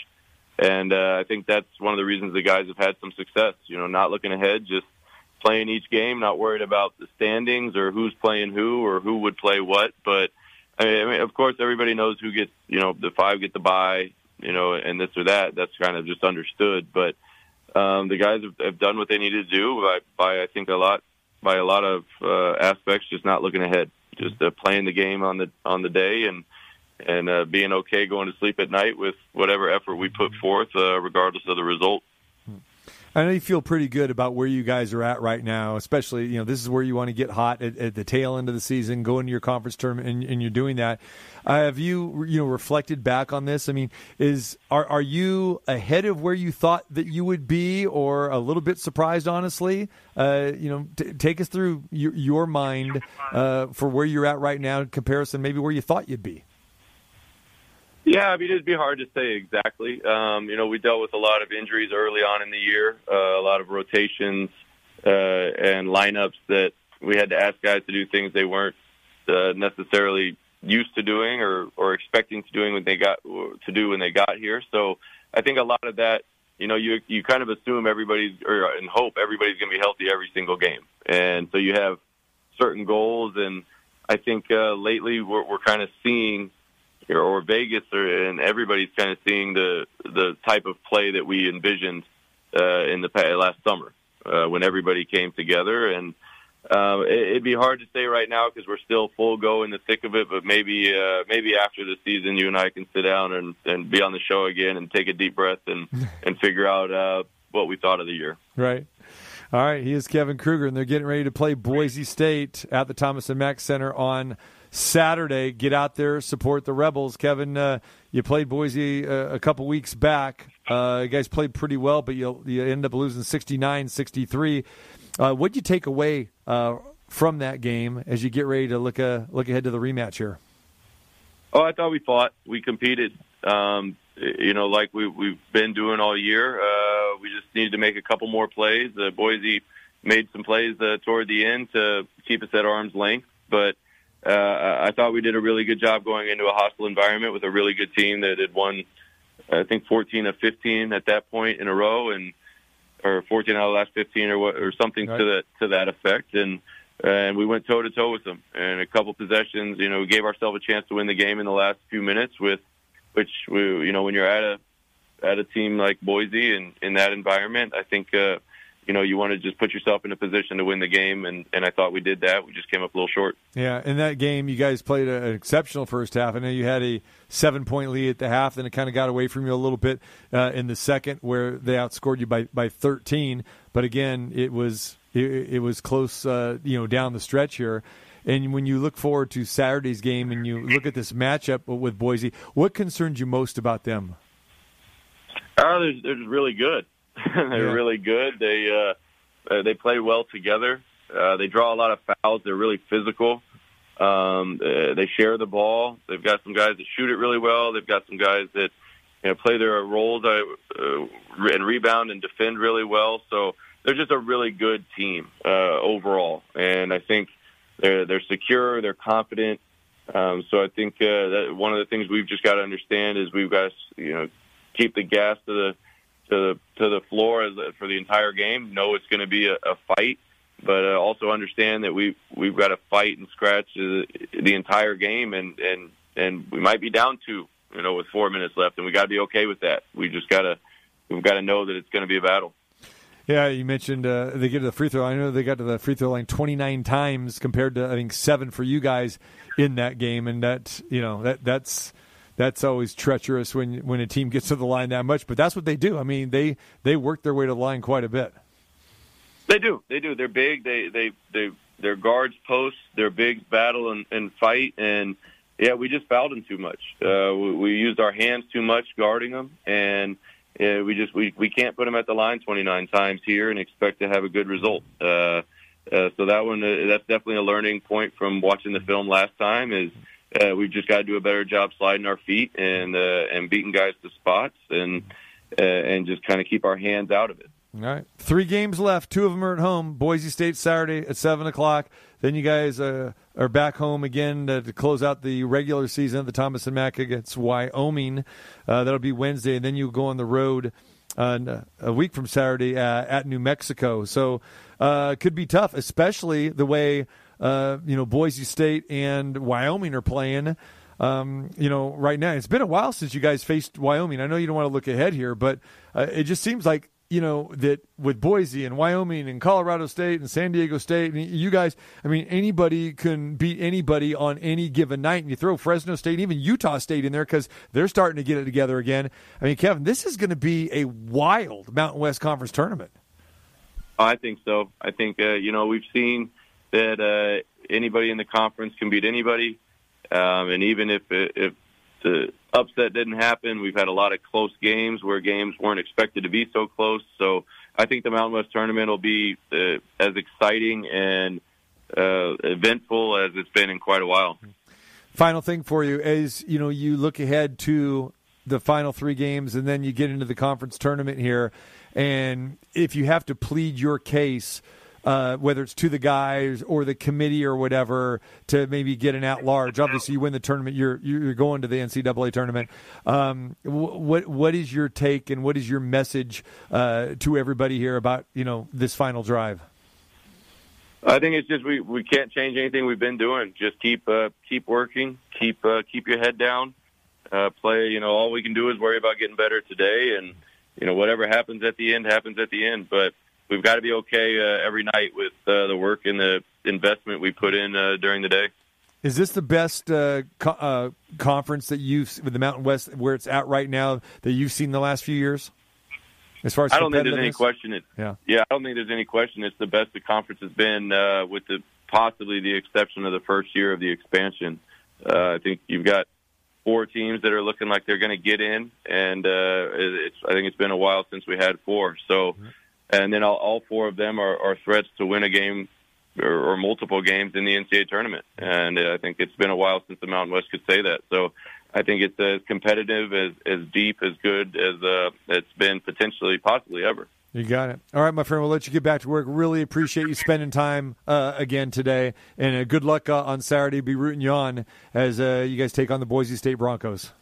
and uh, I think that's one of the reasons the guys have had some success. You know, not looking ahead, just playing each game, not worried about the standings or who's playing who or who would play what. But I mean, I mean, of course, everybody knows who gets, you know, the five get the bye, you know, and this or that. That's kind of just understood, but um, the guys have, have done what they needed to do by, by I think a lot by a lot of uh, aspects, just not looking ahead, just uh, playing the game on the on the day and and uh, being okay going to sleep at night with whatever effort we put forth, uh, regardless of the result. I know you feel pretty good about where you guys are at right now, especially, you know, this is where you want to get hot at, at the tail end of the season, go into your conference tournament, and, and you're doing that. Uh, have you, you know, reflected back on this? I mean, is are are you ahead of where you thought that you would be, or a little bit surprised, honestly? Uh, you know, t- take us through your, your mind uh, for where you're at right now in comparison, maybe where you thought you'd be. Yeah, I mean, it'd be hard to say exactly. Um, you know, we dealt with a lot of injuries early on in the year, uh, a lot of rotations uh, and lineups that we had to ask guys to do things they weren't uh, necessarily used to doing or, or expecting to doing when they got to do when they got here. So I think a lot of that, you know, you you kind of assume everybody's or and hope everybody's going to be healthy every single game, and so you have certain goals. And I think uh, lately we're, we're kind of seeing or, Vegas or, and everybody's kind of seeing the the type of play that we envisioned uh, in the past, last summer uh, when everybody came together. And uh, it, it'd be hard to say right now because we're still full go in the thick of it. But maybe uh, maybe after the season, you and I can sit down and, and be on the show again and take a deep breath and [LAUGHS] and figure out uh, what we thought of the year. Right. All right. He is Kevin Kruger, and they're getting ready to play Boise State at the Thomas and Mack Center on Saturday. Get out there, support the Rebels. Kevin, uh, you played Boise uh, a couple weeks back. Uh, you guys played pretty well, but you you end up losing 69 63. Uh, what'd you take away uh, from that game as you get ready to look, uh, look ahead to the rematch here? Oh, I thought we fought. We competed. Um, you know, like we, we've been doing all year. Uh, we just needed to make a couple more plays. Uh, Boise made some plays uh, toward the end to keep us at arm's length, but uh, I thought we did a really good job going into a hostile environment with a really good team that had won, I think, 14 of 15 at that point in a row, and or 14 out of the last 15 or what, or something Right. to that to that effect. And and we went toe to toe with them. And a couple possessions, you know, we gave ourselves a chance to win the game in the last few minutes with, which we, you know, when you're at a at a team like Boise and in that environment. I think uh, you know you want to just put yourself in a position to win the game, and and I thought we did that. We just came up a little short. Yeah, in that game, you guys played an exceptional first half. I know you had a seven point lead at the half, then it kind of got away from you a little bit uh, in the second, where they outscored you by by 13. But again, it was it, it was close, uh, you know, down the stretch here. And when you look forward to Saturday's game and you look at this matchup with Boise, what concerns you most about them? Uh, they're, they're really good. [LAUGHS] they're Yeah. really good. They uh, uh, they play well together. Uh, they draw a lot of fouls. They're really physical. Um, uh, they share the ball. They've got some guys that shoot it really well. They've got some guys that you know, play their roles uh, uh, and rebound and defend really well. So they're just a really good team uh, overall. And I think they're they're secure. They're confident. Um, so I think uh, that one of the things we've just got to understand is we've got to you know keep the gas to the to the to the floor for the entire game. Know it's going to be a, a fight, but uh, also understand that we we've got to fight and scratch the, the entire game, and and and we might be down two, you know, with four minutes left, and we got to be okay with that. We just got to we've got to know that it's going to be a battle. Yeah, you mentioned uh, they get to the free throw. I know they got to the free throw line 29 times compared to I think seven for you guys in that game, and that you know that that's that's always treacherous when when a team gets to the line that much. But that's what they do. I mean, they they work their way to the line quite a bit. They do. They do. They're big. They they they their guards post. Their bigs battle and, and fight. And yeah, we just fouled them too much. Uh, we, we used our hands too much guarding them, and we just we we can't put them at the line 29 times here and expect to have a good result. Uh, uh, so that one uh, that's definitely a learning point from watching the film last time. Is uh, we've just got to do a better job sliding our feet and uh, and beating guys to spots and uh, and just kind of keep our hands out of it. All right, three games left. Two of them are at home. Boise State Saturday at seven o'clock. Then you guys uh, are back home again to, to close out the regular season. The Thomas and Mack against Wyoming. Uh, that'll be Wednesday, and then you go on the road uh, a week from Saturday uh, at New Mexico. So uh, could be tough, especially the way uh, you know Boise State and Wyoming are playing. Um, you know, right now it's been a while since you guys faced Wyoming. I know you don't want to look ahead here, but uh, it just seems like you know that with Boise and Wyoming and Colorado State and San Diego State, and you guys, I mean, anybody can beat anybody on any given night. And you throw Fresno State, even Utah State in there because they're starting to get it together again. I mean, Kevin, this is going to be a wild Mountain West Conference tournament. I think so. I think uh, you know we've seen that uh, anybody in the conference can beat anybody, um, and even if if the upset didn't happen, we've had a lot of close games where games weren't expected to be so close. So I think the Mountain West tournament will be uh, as exciting and uh, eventful as it's been in quite a while. Final thing for you is you know you look ahead to the final three games and then you get into the conference tournament here, and if you have to plead your case. Uh, whether it's to the guys or the committee or whatever to maybe get an at large. Obviously, you win the tournament, you're you're going to the NCAA tournament. Um, what what is your take and what is your message uh, to everybody here about you know this final drive? I think it's just we we can't change anything we've been doing. Just keep uh, keep working, keep uh, keep your head down, uh, play. You know, all we can do is worry about getting better today, and you know whatever happens at the end happens at the end. But we've got to be okay uh, every night with uh, the work and the investment we put in uh, during the day. Is this the best uh, co- uh, conference that you've with the Mountain West where it's at right now that you've seen the last few years? As far as I don't think there's any question. It, Yeah. yeah, I don't think there's any question. It's the best the conference has been, uh, with the possibly the exception of the first year of the expansion. Uh, I think you've got four teams that are looking like they're going to get in, and uh, it's. I think it's been a while since we had four. So, and then all, all four of them are, are threats to win a game or, or multiple games in the NCAA tournament. And uh, I think it's been a while since the Mountain West could say that. So. I think it's as competitive, as as deep, as good as uh, it's been potentially, possibly ever. You got it. All right, my friend. We'll let you get back to work. Really appreciate you spending time uh, again today, and uh, good luck uh, on Saturday. Be rooting you on as uh, you guys take on the Boise State Broncos.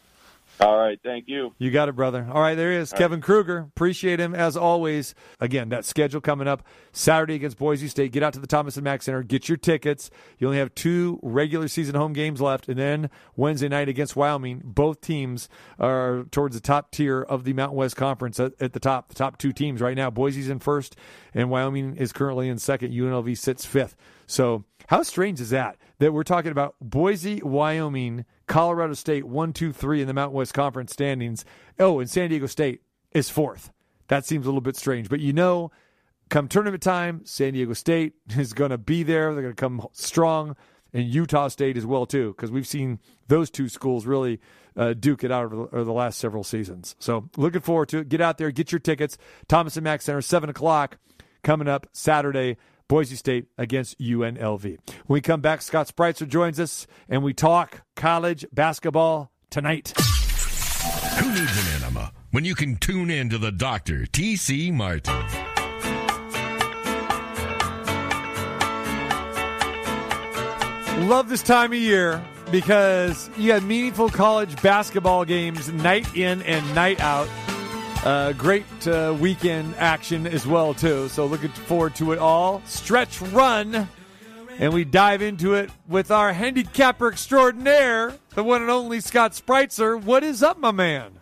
All right, thank you. You got it, brother. All right, there he is. All Kevin Kruger. Appreciate him as always. Again, that schedule coming up Saturday against Boise State. Get out to the Thomas and Mack Center. Get your tickets. You only have two regular season home games left, and then Wednesday night against Wyoming. Both teams are towards the top tier of the Mountain West Conference at, at the top. The top two teams right now. Boise's in first, and Wyoming is currently in second. UNLV sits fifth. So how strange is that? That we're talking about Boise, Wyoming, Colorado State, one, two, three in the Mountain West Conference standings. Oh, and San Diego State is fourth. That seems a little bit strange. But you know, come tournament time, San Diego State [LAUGHS] is going to be there. They're going to come strong, and Utah State as well, too, because we've seen those two schools really uh, duke it out over the, over the last several seasons. So looking forward to it. Get out there, get your tickets. Thomas and Mack Center, 7 o'clock coming up Saturday. Boise State against UNLV. When we come back, Scott Spreitzer joins us, and we talk college basketball tonight. Who needs an enema when you can tune in to the doctor, T.C. Martin? Love this time of year because you got meaningful college basketball games night in and night out. Uh, great uh, weekend action as well too. So looking forward to it all. Stretch run, and we dive into it with our handicapper extraordinaire, the one and only Scott Spreitzer. What is up, my man?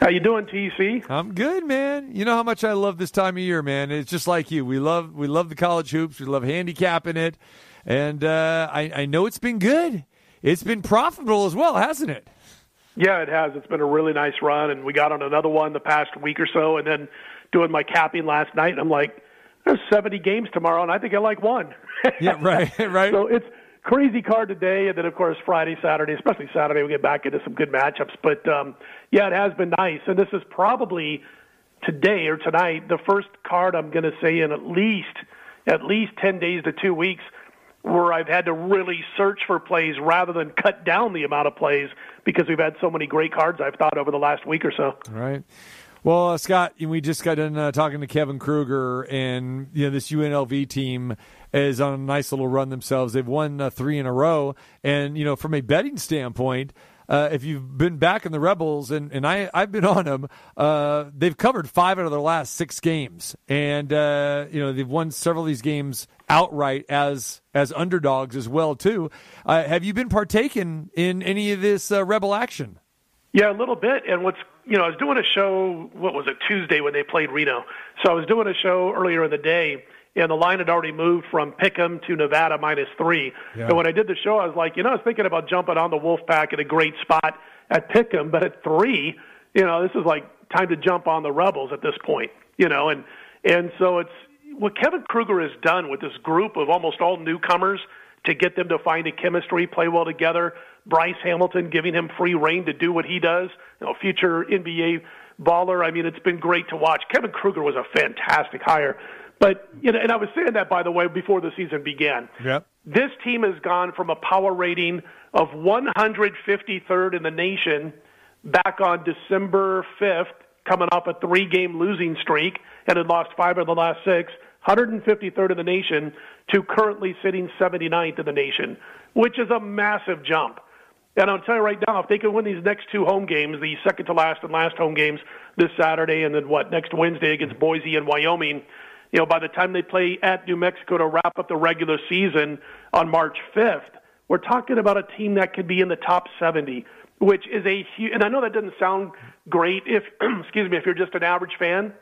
How you doing, TC? I'm good, man. You know how much I love this time of year, man. It's just like you. We love we love the college hoops. We love handicapping it, and uh, I, I know it's been good. It's been profitable as well, hasn't it? Yeah, it has. It's been a really nice run, and we got on another one the past week or so, and then doing my capping last night. And I'm like, there's 70 games tomorrow, and I think I like one. yeah, [LAUGHS] right, [LAUGHS] right. So it's crazy card today, and then of course Friday, Saturday, especially Saturday, we get back into some good matchups. But um, yeah, it has been nice, and this is probably today or tonight the first card I'm going to say in at least at least 10 days to two weeks where I've had to really search for plays rather than cut down the amount of plays because we've had so many great cards I've thought over the last week or so. Right. Well, uh, Scott, we just got done uh, talking to Kevin Kruger, and you know this UNLV team is on a nice little run themselves. They've won uh, three in a row, and you know from a betting standpoint, uh, if you've been back in the Rebels, and, and I, I've been on them, uh, they've covered five out of their last six games. And, uh, you know, they've won several of these games outright as as underdogs as well, too. Uh, have you been partaking in any of this uh, Rebel action? Yeah, a little bit. And what's, you know, I was doing a show, what was it, Tuesday when they played Reno. So I was doing a show earlier in the day and the line had already moved from Pick'em to Nevada minus three. Yeah. And when I did the show, I was like, you know, I was thinking about jumping on the Wolfpack at a great spot at Pick'em, but at three, you know, this is like time to jump on the Rebels at this point, you know, and and so it's what Kevin Kruger has done with this group of almost all newcomers to get them to find a chemistry, play well together. Bryce Hamilton giving him free reign to do what he does, you know, future NBA baller. I mean, it's been great to watch. Kevin Kruger was a fantastic hire. But you know, and I was saying that by the way before the season began. Yep. This team has gone from a power rating of 153rd in the nation back on December 5th, coming off a three-game losing streak and had lost five of the last six, 153rd in the nation to currently sitting 79th in the nation, which is a massive jump. And I'll tell you right now, if they can win these next two home games, the second to last and last home games this Saturday and then what, next Wednesday against Boise and Wyoming, you know, by the time they play at New Mexico to wrap up the regular season on March 5th, we're talking about a team that could be in the top 70, which is a huge, and I know that doesn't sound great if, [CLEARS THROAT] excuse me, if you're just an average fan,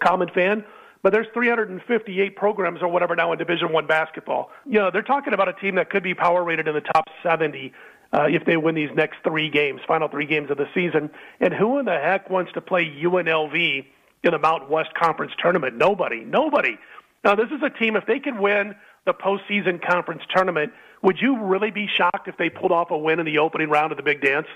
common fan, but there's 358 programs or whatever now in Division One basketball. You know, they're talking about a team that could be power rated in the top 70 uh, if they win these next three games, final three games of the season. And who in the heck wants to play UNLV in the Mountain West Conference tournament? Nobody. Nobody. Now, this is a team, if they could win the postseason conference tournament, would you really be shocked if they pulled off a win in the opening round of the Big Dance?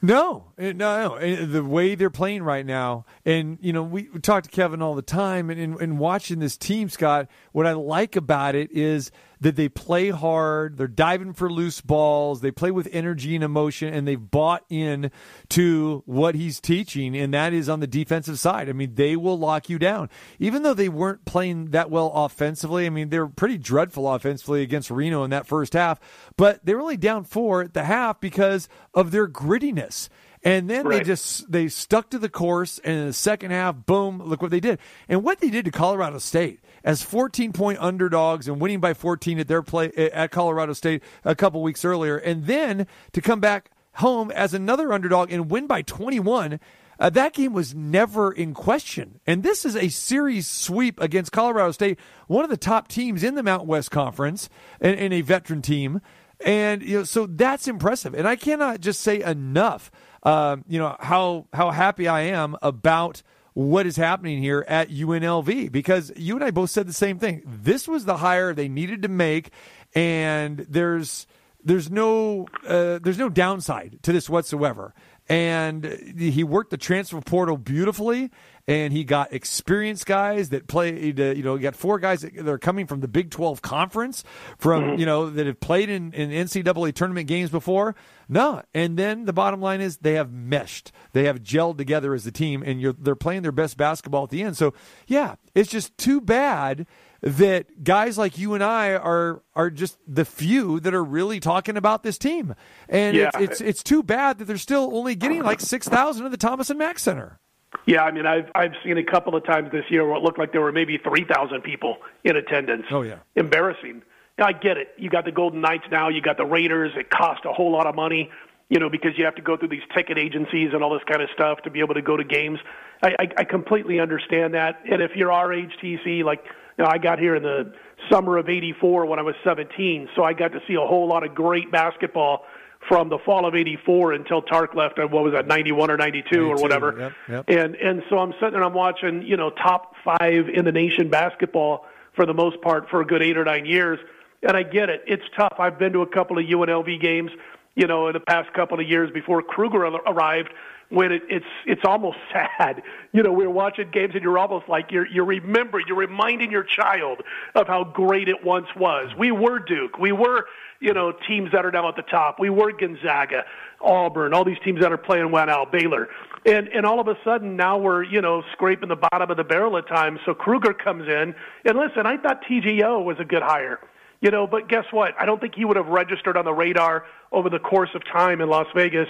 No, eh, no, no. Eh, The way they're playing right now, and you know, we, talk to Kevin all the time, and, and, and watching this team, Scott. What I like about it is that they play hard. They're diving for loose balls. They play with energy and emotion, and they've bought in to what he's teaching, and that is on the defensive side. I mean, they will lock you down, even though they weren't playing that well offensively. I mean, they were pretty dreadful offensively against Reno in that first half, but they were only down four at the half because of their grittiness. And then they just they stuck to the course, and in the second half, boom! Look what they did, and what they did to Colorado State as 14 point underdogs and winning by 14 at their play at Colorado State a couple weeks earlier, and then to come back home as another underdog and win by 21. Uh, that game was never in question. And this is a series sweep against Colorado State, one of the top teams in the Mountain West Conference, and, and a veteran team. And you know, so that's impressive. And I cannot just say enough, um, you know, how how happy I am about what is happening here at UNLV because you and I both said the same thing. This was the hire they needed to make, and there's there's no uh, there's no downside to this whatsoever. And he worked the transfer portal beautifully, and he got experienced guys that played. Uh, you know, he got four guys that are coming from the Big Twelve conference, from you know that have played in, in NCAA tournament games before. No, and then the bottom line is they have meshed, they have gelled together as a team, and you're, they're playing their best basketball at the end. So yeah, it's just too bad that guys like you and I are are just the few that are really talking about this team, and Yeah. it's, it's it's too bad that they're still only getting like six thousand at the Thomas and Mack Center. Yeah, I mean, I've I've seen a couple of times this year where it looked like there were maybe three thousand people in attendance. Oh yeah, embarrassing. I get it. You got the Golden Knights now. You got the Raiders. It costs a whole lot of money, you know, because you have to go through these ticket agencies and all this kind of stuff to be able to go to games. I, I, I completely understand that. And if you're our age, TC, like, you know, I got here in the summer of '84 when I was 17, so I got to see a whole lot of great basketball from the fall of '84 until Tark left. At what was that, '91 or '92 or whatever? yep, yep. And and so I'm sitting there, I'm watching, you know, top five in the nation basketball for the most part for a good eight or nine years. And I get it. It's tough. I've been to a couple of UNLV games, you know, in the past couple of years before Kruger arrived. When it, it's it's almost [LAUGHS] sad, you know. We're watching games and you're almost like you're you're remembering, you're reminding your child of how great it once was. We were Duke, we were you know teams that are now at the top. We were Gonzaga, Auburn, all these teams that are playing well now, Baylor, and and all of a sudden now we're you know scraping the bottom of the barrel at times. So Kruger comes in, and listen, I thought TJO was a good hire. You know, but guess what? I don't think he would have registered on the radar over the course of time in Las Vegas,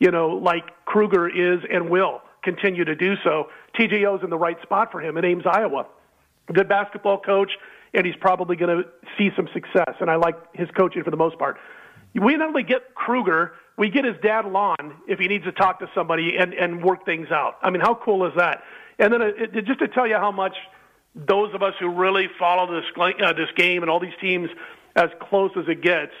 you know, like Kruger is and will continue to do so. TJO's in the right spot for him in Ames, Iowa. Good basketball coach, and he's probably going to see some success. And I like his coaching for the most part. We not only get Kruger, we get his dad Lon if he needs to talk to somebody and, and work things out. I mean, how cool is that? And then it, it, just to tell you how much those of us who really follow this uh, this game and all these teams as close as it gets,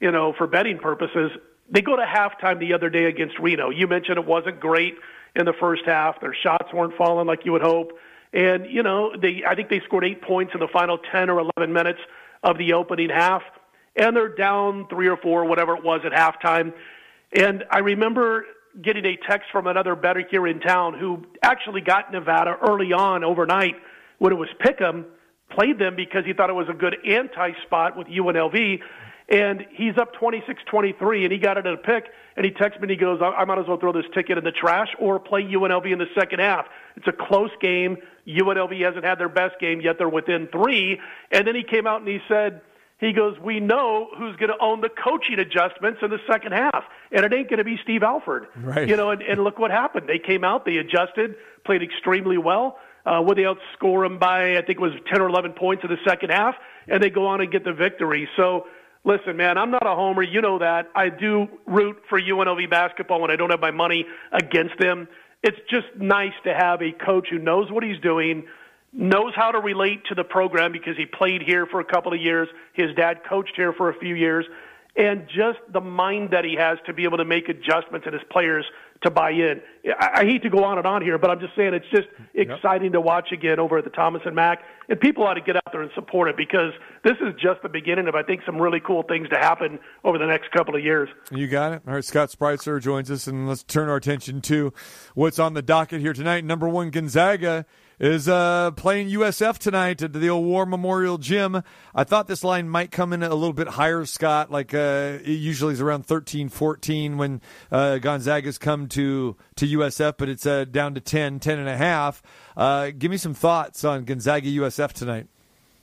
you know, for betting purposes, they go to halftime the other day against Reno. You mentioned it wasn't great in the first half. Their shots weren't falling like you would hope. And, you know, they I think they scored 8 points in the final 10 or 11 minutes of the opening half and they're down 3 or 4 whatever it was at halftime. And I remember getting a text from another bettor here in town who actually got Nevada early on overnight when it was Pick'em, played them because he thought it was a good anti-spot with UNLV, and he's up 26-23, and he got it at a pick, and he texts me and he goes, I, I might as well throw this ticket in the trash or play UNLV in the second half. It's a close game. UNLV hasn't had their best game yet. They're within three. And then he came out and he said, he goes, we know who's going to own the coaching adjustments in the second half, and it ain't going to be Steve Alford. Right. You know, and, and look what happened. They came out, they adjusted, played extremely well. Uh, would they outscore them by, I think it was 10 or 11 points in the second half, and they go on and get the victory. So, listen, man, I'm not a homer. You know that. I do root for UNLV basketball when I don't have my money against them. It's just nice to have a coach who knows what he's doing, knows how to relate to the program because he played here for a couple of years. His dad coached here for a few years. And just the mind that he has to be able to make adjustments and his players to buy in. I, I hate to go on and on here, but I'm just saying it's just exciting to watch again over at the Thomas and Mack. And people ought to get out there and support it because this is just the beginning of, I think, some really cool things to happen over the next couple of years. You got it. All right, Scott Spreitzer joins us, and let's turn our attention to what's on the docket here tonight. Number one, Gonzaga is uh, playing USF tonight at the old War Memorial Gym. I thought this line might come in a little bit higher, Scott. Like uh, it usually is around 13, 14 when uh, Gonzaga's come to to USF, but it's uh, down to 10, 10 and a half. Uh, give me some thoughts on Gonzaga USF tonight.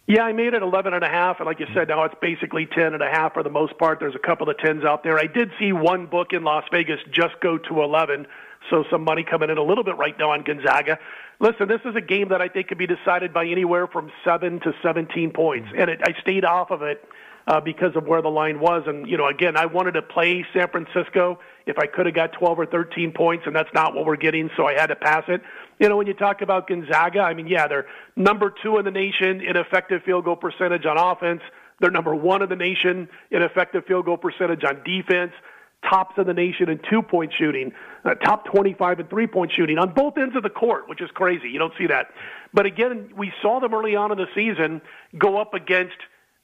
Yeah, I made it 11 and a half, and like you said, now it's basically 10 and a half for the most part. There's a couple of tens out there. I did see one book in Las Vegas just go to 11, so some money coming in a little bit right now on Gonzaga. Listen, this is a game that I think could be decided by anywhere from seven to 17 points, and it, I stayed off of it uh, because of where the line was. And you know, again, I wanted to play San Francisco if I could have got 12 or 13 points, and that's not what we're getting, so I had to pass it. You know, when you talk about Gonzaga, I mean, yeah, they're number two in the nation in effective field goal percentage on offense. They're number one in the nation in effective field goal percentage on defense. Tops in the nation in two point shooting, uh, top 25 in three point shooting on both ends of the court, which is crazy. You don't see that. But again, we saw them early on in the season go up against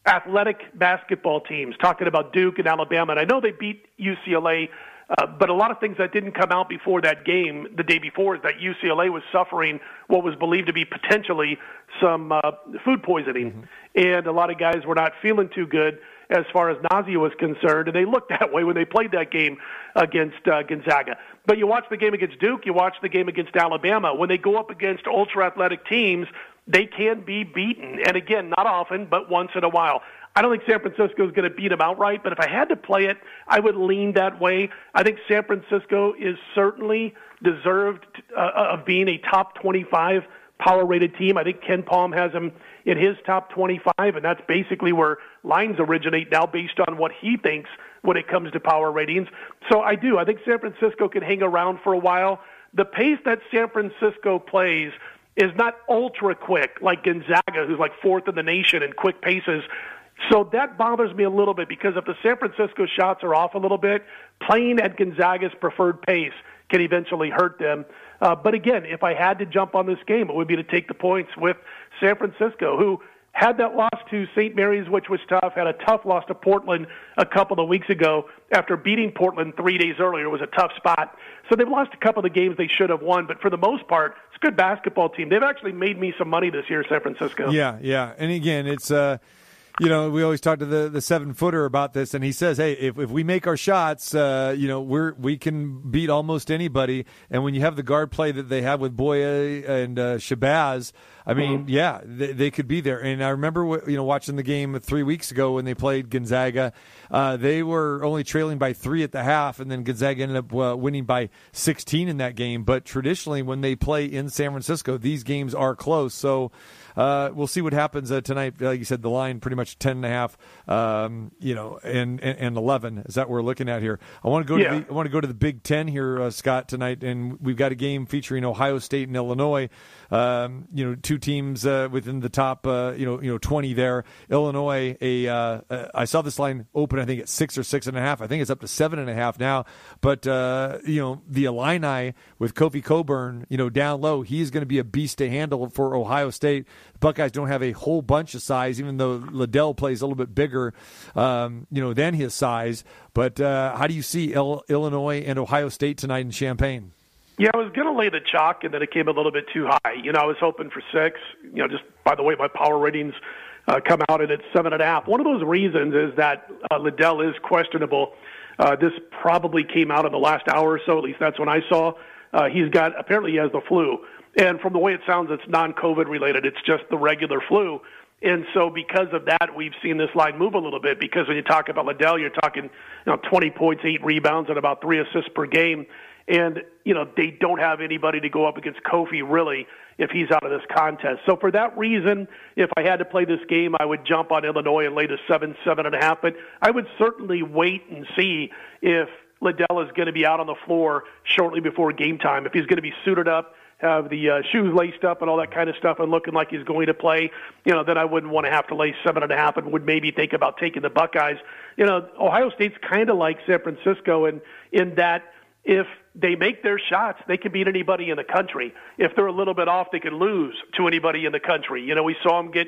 athletic basketball teams, talking about Duke and Alabama. And I know they beat UCLA uh, but a lot of things that didn't come out before that game, the day before, is that UCLA was suffering what was believed to be potentially some uh, food poisoning, mm-hmm. and a lot of guys were not feeling too good as far as nausea was concerned, and they looked [LAUGHS] that way when they played that game against uh, Gonzaga. But you watch the game against Duke, you watch the game against Alabama. When they go up against ultra athletic teams, they can be beaten, and again, not often, but once in a while. I don't think San Francisco is going to beat them outright, but if I had to play it, I would lean that way. I think San Francisco is certainly deserved uh, of being a top 25 power rated team. I think KenPom has them in his top 25, and that's basically where lines originate now based on what he thinks when it comes to power ratings. So I do. I think San Francisco can hang around for a while. The pace that San Francisco plays is not ultra quick like Gonzaga, who's like fourth in the nation in quick paces. So that bothers me a little bit because if the San Francisco shots are off a little bit, playing at Gonzaga's preferred pace can eventually hurt them. Uh, but again, if I had to jump on this game, it would be to take the points with San Francisco, who had that loss to St. Mary's, which was tough, had a tough loss to Portland a couple of weeks ago after beating Portland three days earlier. It was a tough spot. So they've lost a couple of the games they should have won, but for the most part, it's a good basketball team. They've actually made me some money this year, San Francisco. Yeah, yeah. And again, it's. Uh you know, we always talk to the, the seven footer about this, and he says, "Hey, if, if we make our shots, uh, you know, we're we can beat almost anybody." And when you have the guard play that they have with Bouyea and uh, Shabazz, I mean, mm-hmm. yeah, they, they, could be there. And I remember, you know, watching the game three weeks ago when they played Gonzaga. Uh, they were only trailing by three at the half, and then Gonzaga ended up uh, winning by 16 in that game. But traditionally, when they play in San Francisco, these games are close. So uh, we'll see what happens uh, tonight. Like you said, the line pretty much ten and a half, um, you know, and, and, and eleven is that what we're looking at here. I want to go yeah. to the, I want to go to the Big Ten here, uh, Scott, tonight, and we've got a game featuring Ohio State and Illinois. Um, you know, two teams uh, within the top, uh, you know, you know, twenty there. Illinois, a uh, uh, I saw this line open, I think at six or six and a half. I think it's up to seven and a half now. But uh, you know, the Illini with Kofi Cockburn, you know, down low, he's going to be a beast to handle for Ohio State. The Buckeyes don't have a whole bunch of size, even though Liddell plays a little bit bigger, um, you know, than his size. But uh, how do you see Il- Illinois and Ohio State tonight in Champaign? Yeah, I was going to lay the chalk, and then it came a little bit too high. You know, I was hoping for six. You know, just by the way, my power ratings uh, come out, and it's seven and a half. One of those reasons is that uh, Liddell is questionable. Uh, this probably came out in the last hour or so. At least that's when I saw. Uh, he's got apparently he has the flu, and from the way it sounds, it's non-COVID related. It's just the regular flu. And so, because of that, we've seen this line move a little bit. Because when you talk about Liddell, you're talking, you know, 20 points, eight rebounds, and about three assists per game and you know they don't have anybody to go up against Kofi really if he's out of this contest. So for that reason, if I had to play this game, I would jump on Illinois and lay to seven, seven and a half. But I would certainly wait and see if Liddell is going to be out on the floor shortly before game time. If he's going to be suited up, have the uh, shoes laced up and all that kind of stuff, and looking like he's going to play, you know, then I wouldn't want to have to lay seven and a half, and would maybe think about taking the Buckeyes. You know, Ohio State's kind of like San Francisco in in that if they make their shots, they can beat anybody in the country. If they're a little bit off, they can lose to anybody in the country. You know, we saw them get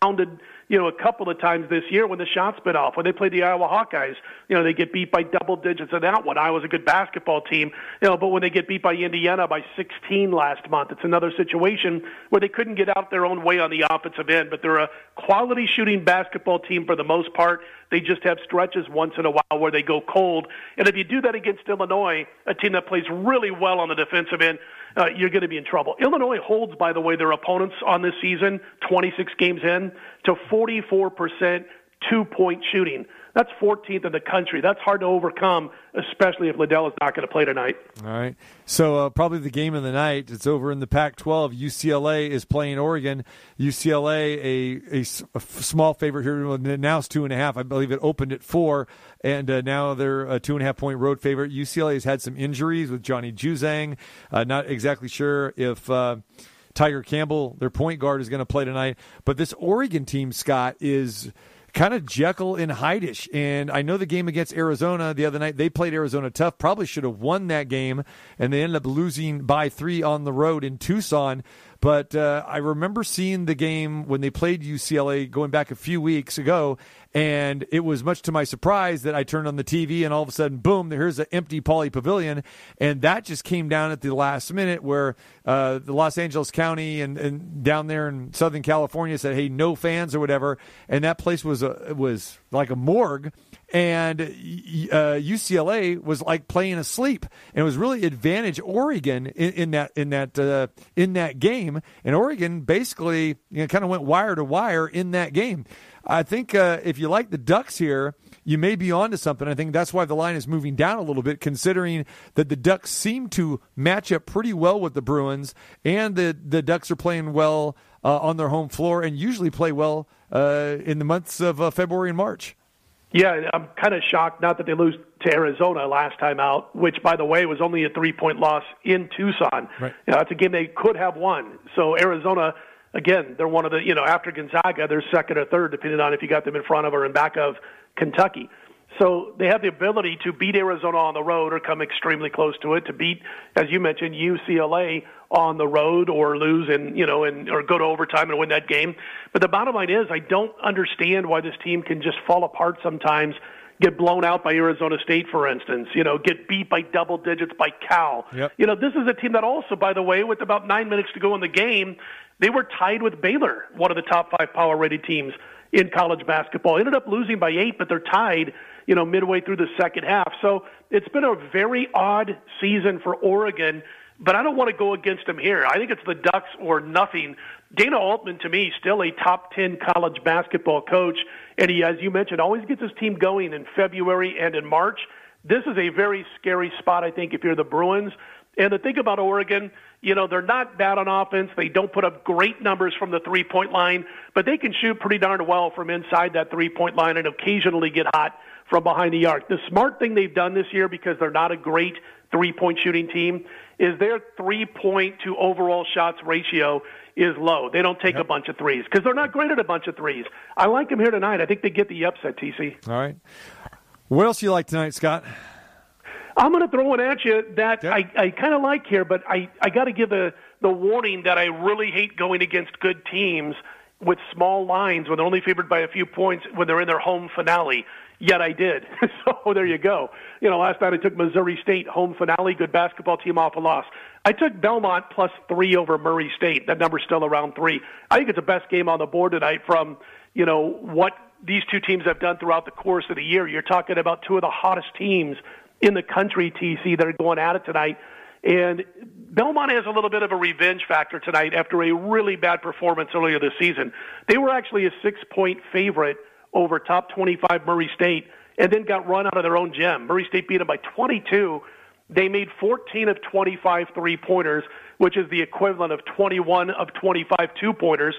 pounded you know, a couple of times this year when the shots been off. When they played the Iowa Hawkeyes, you know, they get beat by double digits in that one. Iowa's a good basketball team, you know, but when they get beat by Indiana by 16 last month, it's another situation where they couldn't get out their own way on the offensive end. But they're a quality shooting basketball team for the most part. They just have stretches once in a while where they go cold. And if you do that against Illinois, a team that plays really well on the defensive end, uh, you're going to be in trouble. Illinois holds, by the way, their opponents on this season, 26 games in, to 44% two point shooting. That's 14th in the country. That's hard to overcome, especially if Liddell is not going to play tonight. All right. So uh, probably the game of the night. It's over in the Pac-12. UCLA is playing Oregon. UCLA, a, a, a small favorite here. Now it's two and a half. I believe it opened at four, and uh, now they're a two and a half point road favorite. UCLA has had some injuries with Johnny Juzang. Uh, not exactly sure if. Uh, Tiger Campbell, their point guard, is going to play tonight. But this Oregon team, Scott, is kind of Jekyll and Hyde-ish. And I know the game against Arizona the other night, they played Arizona tough, probably should have won that game, and they ended up losing by three on the road in Tucson. But uh, I remember seeing the game when they played UCLA going back a few weeks ago, and it was much to my surprise that I turned on the TV and all of a sudden, boom, here's an empty Pauley Pavilion. And that just came down at the last minute where uh, the Los Angeles County and, and down there in Southern California said, hey, no fans or whatever. And that place was, a, was like a morgue and uh, UCLA was like playing asleep, and it was really advantage Oregon in, in that in that uh, in that game. And Oregon basically you know, kind of went wire to wire in that game. I think uh, if you like the Ducks here, you may be onto something. I think that's why the line is moving down a little bit, considering that the Ducks seem to match up pretty well with the Bruins, and the the Ducks are playing well uh, on their home floor and usually play well uh, in the months of uh, February and March. Yeah, I'm kind of shocked. Not that they lose to Arizona last time out, which, by the way, was only a three-point loss in Tucson. Right. You know, that's a game they could have won. So Arizona, again, they're one of the you know after Gonzaga, they're second or third, depending on if you got them in front of or in back of Kentucky. So they have the ability to beat Arizona on the road or come extremely close to it, to beat, as you mentioned, UCLA on the road or lose and you know and or go to overtime and win that game. But the bottom line is I don't understand why this team can just fall apart sometimes. Get blown out by Arizona State, for instance. You know, get beat by double digits by Cal. Yep. You know, this is a team that also, by the way, with about nine minutes to go in the game, they were tied with Baylor, one of the top five power rated teams in college basketball. Ended up losing by eight, but they're tied, you know, midway through the second half. So it's been a very odd season for Oregon, but I don't want to go against them here. I think it's the Ducks or nothing. Dana Altman, to me, still a top 10 college basketball coach. And he, as you mentioned, always gets his team going in February and in March. This is a very scary spot, I think, if you're the Bruins. And the thing about Oregon, you know, they're not bad on offense. They don't put up great numbers from the three point line, but they can shoot pretty darn well from inside that three point line and occasionally get hot from behind the arc. The smart thing they've done this year, because they're not a great three point shooting team, is their three point to overall shots ratio is low. They don't take a bunch of threes because they're not great at a bunch of threes. I like them here tonight. I think they get the upset, TC. All right. What else you like tonight, Scott? I'm going to throw one at you that I, I kind of like here, but I, I got to give the, the warning that I really hate going against good teams with small lines when they're only favored by a few points when they're in their home finale. Yet I did. [LAUGHS] so there you go. You know, last night I took Missouri State home finale, good basketball team off a loss. I took Belmont plus three over Murray State. That number's still around three. I think it's the best game on the board tonight from, you know, what these two teams have done throughout the course of the year. You're talking about two of the hottest teams in the country, TC, that are going at it tonight. And Belmont has a little bit of a revenge factor tonight after a really bad performance earlier this season. They were actually a six point favorite over top 25 Murray State and then got run out of their own gym. Murray State beat them by 22. They made 14 of 25 three pointers, which is the equivalent of 21 of 25 two pointers.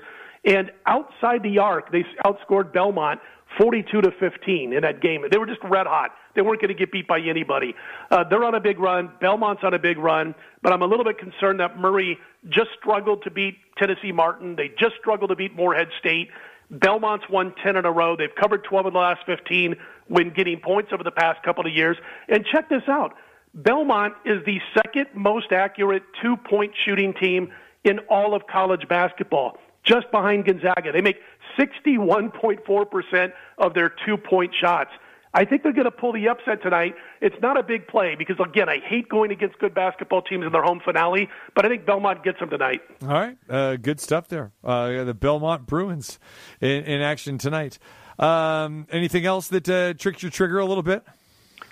And outside the arc, they outscored Belmont 42 to 15 in that game. They were just red hot. They weren't going to get beat by anybody. Uh, they're on a big run. Belmont's on a big run, but I'm a little bit concerned that Murray just struggled to beat Tennessee Martin. They just struggled to beat Morehead State. Belmont's won 10 in a row. They've covered 12 of the last 15 when getting points over the past couple of years. And check this out. Belmont is the second most accurate two-point shooting team in all of college basketball, just behind Gonzaga. They make 61.4% of their two-point shots. I think they're going to pull the upset tonight. It's not a big play because, again, I hate going against good basketball teams in their home finale, but I think Belmont gets them tonight. All right. Uh, good stuff there. Uh, the Belmont Bruins in, in action tonight. Um, anything else that uh, tricks your trigger a little bit?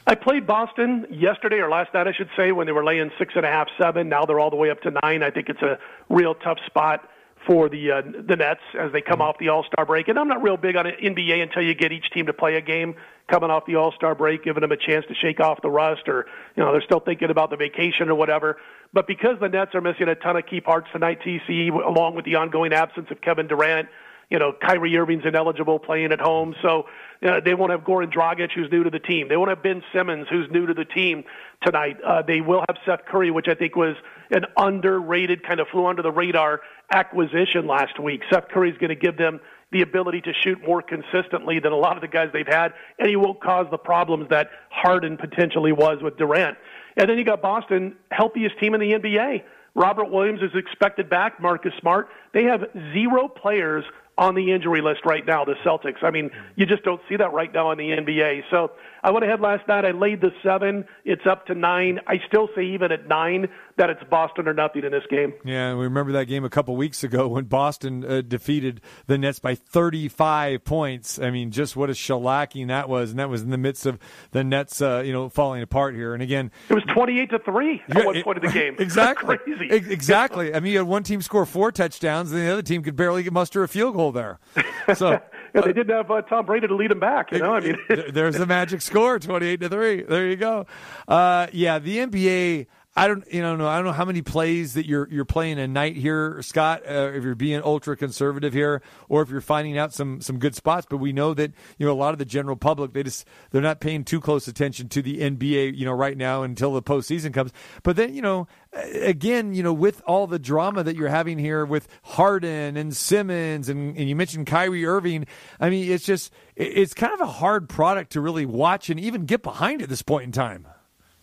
I played Boston yesterday or last night, I should say, when they were laying six and a half, seven. Now they're all the way up to nine. I think it's a real tough spot for the uh, the Nets as they come off the All Star break. And I'm not real big on NBA until you get each team to play a game coming off the All Star break, giving them a chance to shake off the rust, or you know they're still thinking about the vacation or whatever. But because the Nets are missing a ton of key parts tonight, TC, along with the ongoing absence of Kevin Durant, you know Kyrie Irving's ineligible playing at home, so uh, they won't have Goran Dragic, who's new to the team. They won't have Ben Simmons, who's new to the team tonight. Uh, they will have Seth Curry, which I think was an underrated, kind of flew under the radar acquisition last week. Seth Curry's going to give them the ability to shoot more consistently than a lot of the guys they've had, and he won't cause the problems that Harden potentially was with Durant. And then you got Boston, healthiest team in the NBA. Robert Williams is expected back. Marcus Smart. They have zero players on the injury list right now, the Celtics. I mean, you just don't see that right now in the NBA. So I went ahead last night. I laid the seven. It's up to nine. I still say even at nine that it's Boston or nothing in this game. Yeah, we remember that game a couple weeks ago when Boston uh, defeated the Nets by 35 points. I mean, just what a shellacking that was, and that was in the midst of the Nets, uh, you know, falling apart here. And again, it was 28 to three at yeah, one point of the game. [LAUGHS] [LAUGHS] Exactly. Exactly. I mean, you had one team score four touchdowns, and the other team could barely muster a field goal there. [LAUGHS] So yeah, they didn't have uh, Tom Brady to lead them back. You know, I mean, there's the magic score, 28 to three. There you go. Uh, yeah, the NBA. I don't, you know, no, I don't know how many plays that you're you're playing a night here, Scott. Uh, if you're being ultra conservative here, or if you're finding out some some good spots, but we know that you know a lot of the general public they just they're not paying too close attention to the NBA, you know, right now until the postseason comes. But then you know, again, you know, with all the drama that you're having here with Harden and Simmons, and, and you mentioned Kyrie Irving, I mean, it's just it's kind of a hard product to really watch and even get behind at this point in time.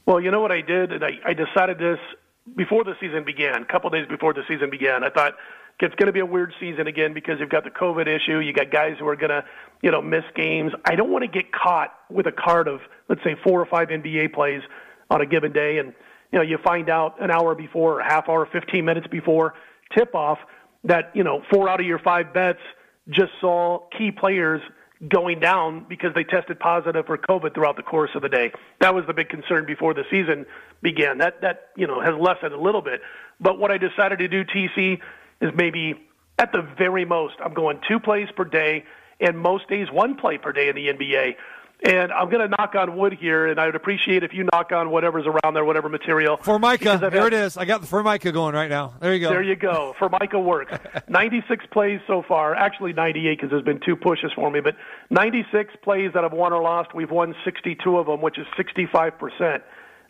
Well, you know what I did, and I, I decided this before the season began, a couple days before the season began. I thought it's going to be a weird season again because you've got the COVID issue. You got guys who are going to, you know, miss games. I don't want to get caught with a card of, let's say, four or five NBA plays on a given day, and you know, you find out an hour before, or a half hour, 15 minutes before tip off that you know four out of your five bets just saw key players going down because they tested positive for COVID throughout the course of the day. That was the big concern before the season began. That that you know has lessened a little bit. But what I decided to do, TC, is maybe at the very most, I'm going two plays per day, and most days one play per day in the NBA. And I'm going to knock on wood here, and I would appreciate if you knock on whatever's around there, whatever material. Formica, there had, it is. I got the Formica going right now. There you go. There you go. [LAUGHS] Formica works. 96 plays so far. Actually, 98 because there's been two pushes for me, but 96 plays that have won or lost. We've won 62 of them, which is 65 percent.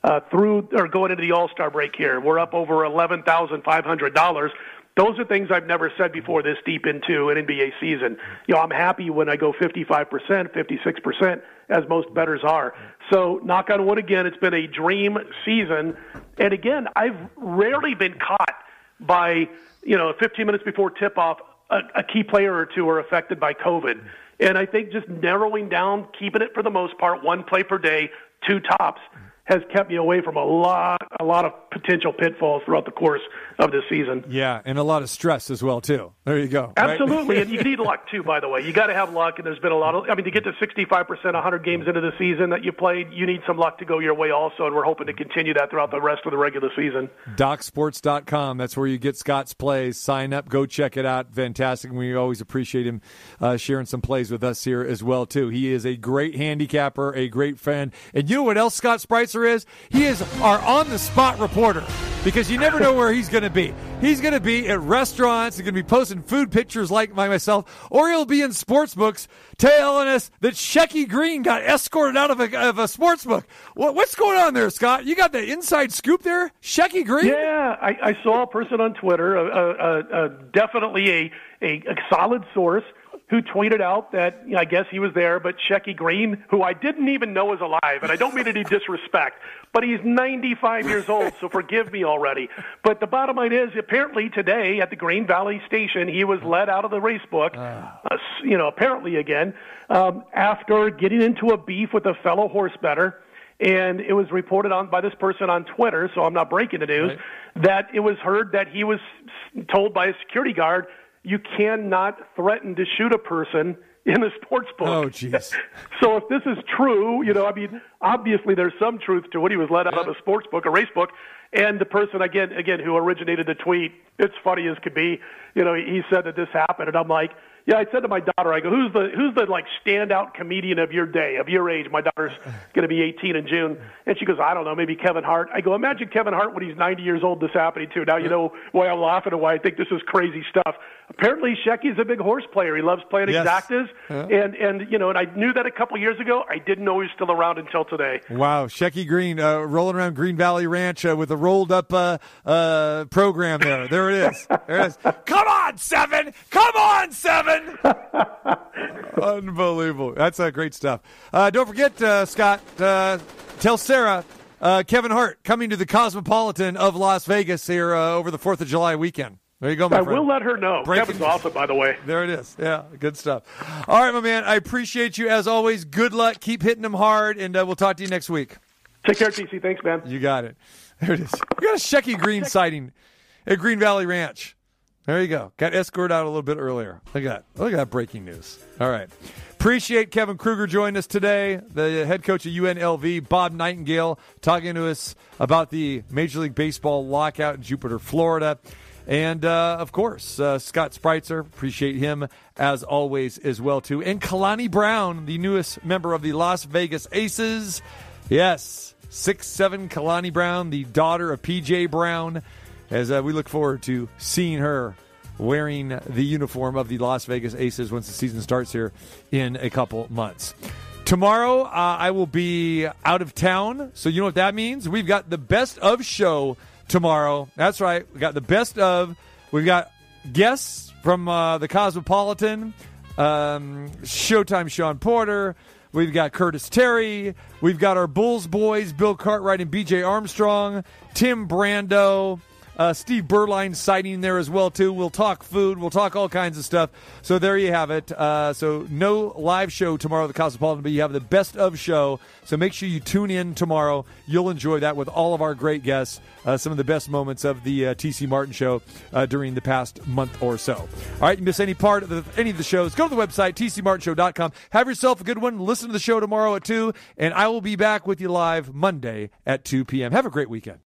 Uh, through or going into the All Star break here, we're up over eleven thousand five hundred dollars. Those are things I've never said before this deep into an NBA season. You know, I'm happy when I go 55%, 56%, as most bettors are. So, knock on wood again, it's been a dream season. And again, I've rarely been caught by, you know, 15 minutes before tip off, a, a key player or two are affected by COVID. And I think just narrowing down, keeping it for the most part, one play per day, two tops has kept me away from a lot, a lot of potential pitfalls throughout the course of this season. Yeah, and a lot of stress as well too. There you go. Absolutely, and you [LAUGHS] need luck too. By the way, you got to have luck, and there's been a lot of. I mean, to get to 65 percent, 100 games into the season that you played, you need some luck to go your way also, and we're hoping to continue that throughout the rest of the regular season. DocSports.com. That's where you get Scott's plays. Sign up, go check it out. Fantastic. We always appreciate him uh, sharing some plays with us here as well too. He is a great handicapper, a great fan, and you know what else Scott Spreitzer is? He is our on the spot reporter because you never know where he's going to be. He's going to be at restaurants. He's going to be posting food pictures like by myself, or he'll be in sports books telling us that Shecky Greene got escorted out of a, of a sports book. What, what's going on there, Scott? You got the inside scoop there? Shecky Greene? Yeah, I, I saw a person on Twitter, uh, uh, uh, definitely a, a, a solid source who tweeted out that you know, I guess he was there, but Shecky Greene, who I didn't even know was alive, and I don't mean any disrespect, but he's 95 years old, so forgive me already. But the bottom line is, apparently today at the Green Valley Station, he was let out of the race book, uh, you know, apparently again, um, after getting into a beef with a fellow horse bettor. And it was reported on by this person on Twitter, so I'm not breaking the news, right. that it was heard that he was told by a security guard you cannot threaten to shoot a person in a sports book. Oh, jeez. [LAUGHS] So if this is true, you know, I mean, obviously there's some truth to it. He was let out of a sports book, a race book, and the person again, again, who originated the tweet, it's funny as could be. You know, he said that this happened, and I'm like, yeah, I said to my daughter, I go, who's the who's the like standout comedian of your day, of your age? My daughter's [LAUGHS] going to be 18 in June, and she goes, I don't know, maybe Kevin Hart. I go, imagine Kevin Hart when he's 90 years old. This happening too. Now you know why I'm laughing and why I think this is crazy stuff. Apparently, Shecky's a big horse player. He loves playing Yes. exactas, Yeah. and and you know, and I knew that a couple years ago. I didn't know he was still around until today. Wow, Shecky Greene uh, rolling around Green Valley Ranch uh, with a rolled up uh, uh, program there. There it is. There it is. [LAUGHS] Come on, seven. Come on, seven. [LAUGHS] Unbelievable. That's uh, great stuff. Uh, don't forget, uh, Scott, uh, tell Sarah uh, Kevin Hart coming to the Cosmopolitan of Las Vegas here uh, over the 4th of July weekend. There you go, my I friend. will let her know. Breaking Kevin's news. awesome, by the way. There it is. Yeah, good stuff. All right, my man. I appreciate you as always. Good luck. Keep hitting them hard, and uh, we'll talk to you next week. Take care, TC. Thanks, man. You got it. There it is. We got a Shecky Greene sighting at Green Valley Ranch. There you go. Got escorted out a little bit earlier. Look at that. Look at that breaking news. All right. Appreciate Kevin Kruger joining us today, the head coach of UNLV, Bob Nightingale, talking to us about the Major League Baseball lockout in Jupiter, Florida. And uh, of course, uh, Scott Spreitzer, appreciate him as always as well too. And Kalani Brown, the newest member of the Las Vegas Aces. Yes, six seven Kalani Brown, the daughter of PJ Brown. As uh, we look forward to seeing her wearing the uniform of the Las Vegas Aces once the season starts here in a couple months. Tomorrow, uh, I will be out of town. So, you know what that means? We've got the best of show tomorrow. That's right. We got the best of. We've got guests from uh, the Cosmopolitan, um, Showtime Shawn Porter. We've got Curtis Terry. We've got our Bulls boys, Bill Cartwright and BJ Armstrong, Tim Brando. Uh, Steve Berline sighting there as well too. We'll talk food. We'll talk all kinds of stuff. So there you have it. Uh, so no live show tomorrow at the Cosmopolitan, but you have the best of show. So make sure you tune in tomorrow. You'll enjoy that with all of our great guests. Uh, some of the best moments of the uh, TC Martin show uh, during the past month or so. All right, you miss any part of the, any of the shows? Go to the website tcmartinshow.com. Have yourself a good one. Listen to the show tomorrow at two, and I will be back with you live Monday at two p.m. Have a great weekend.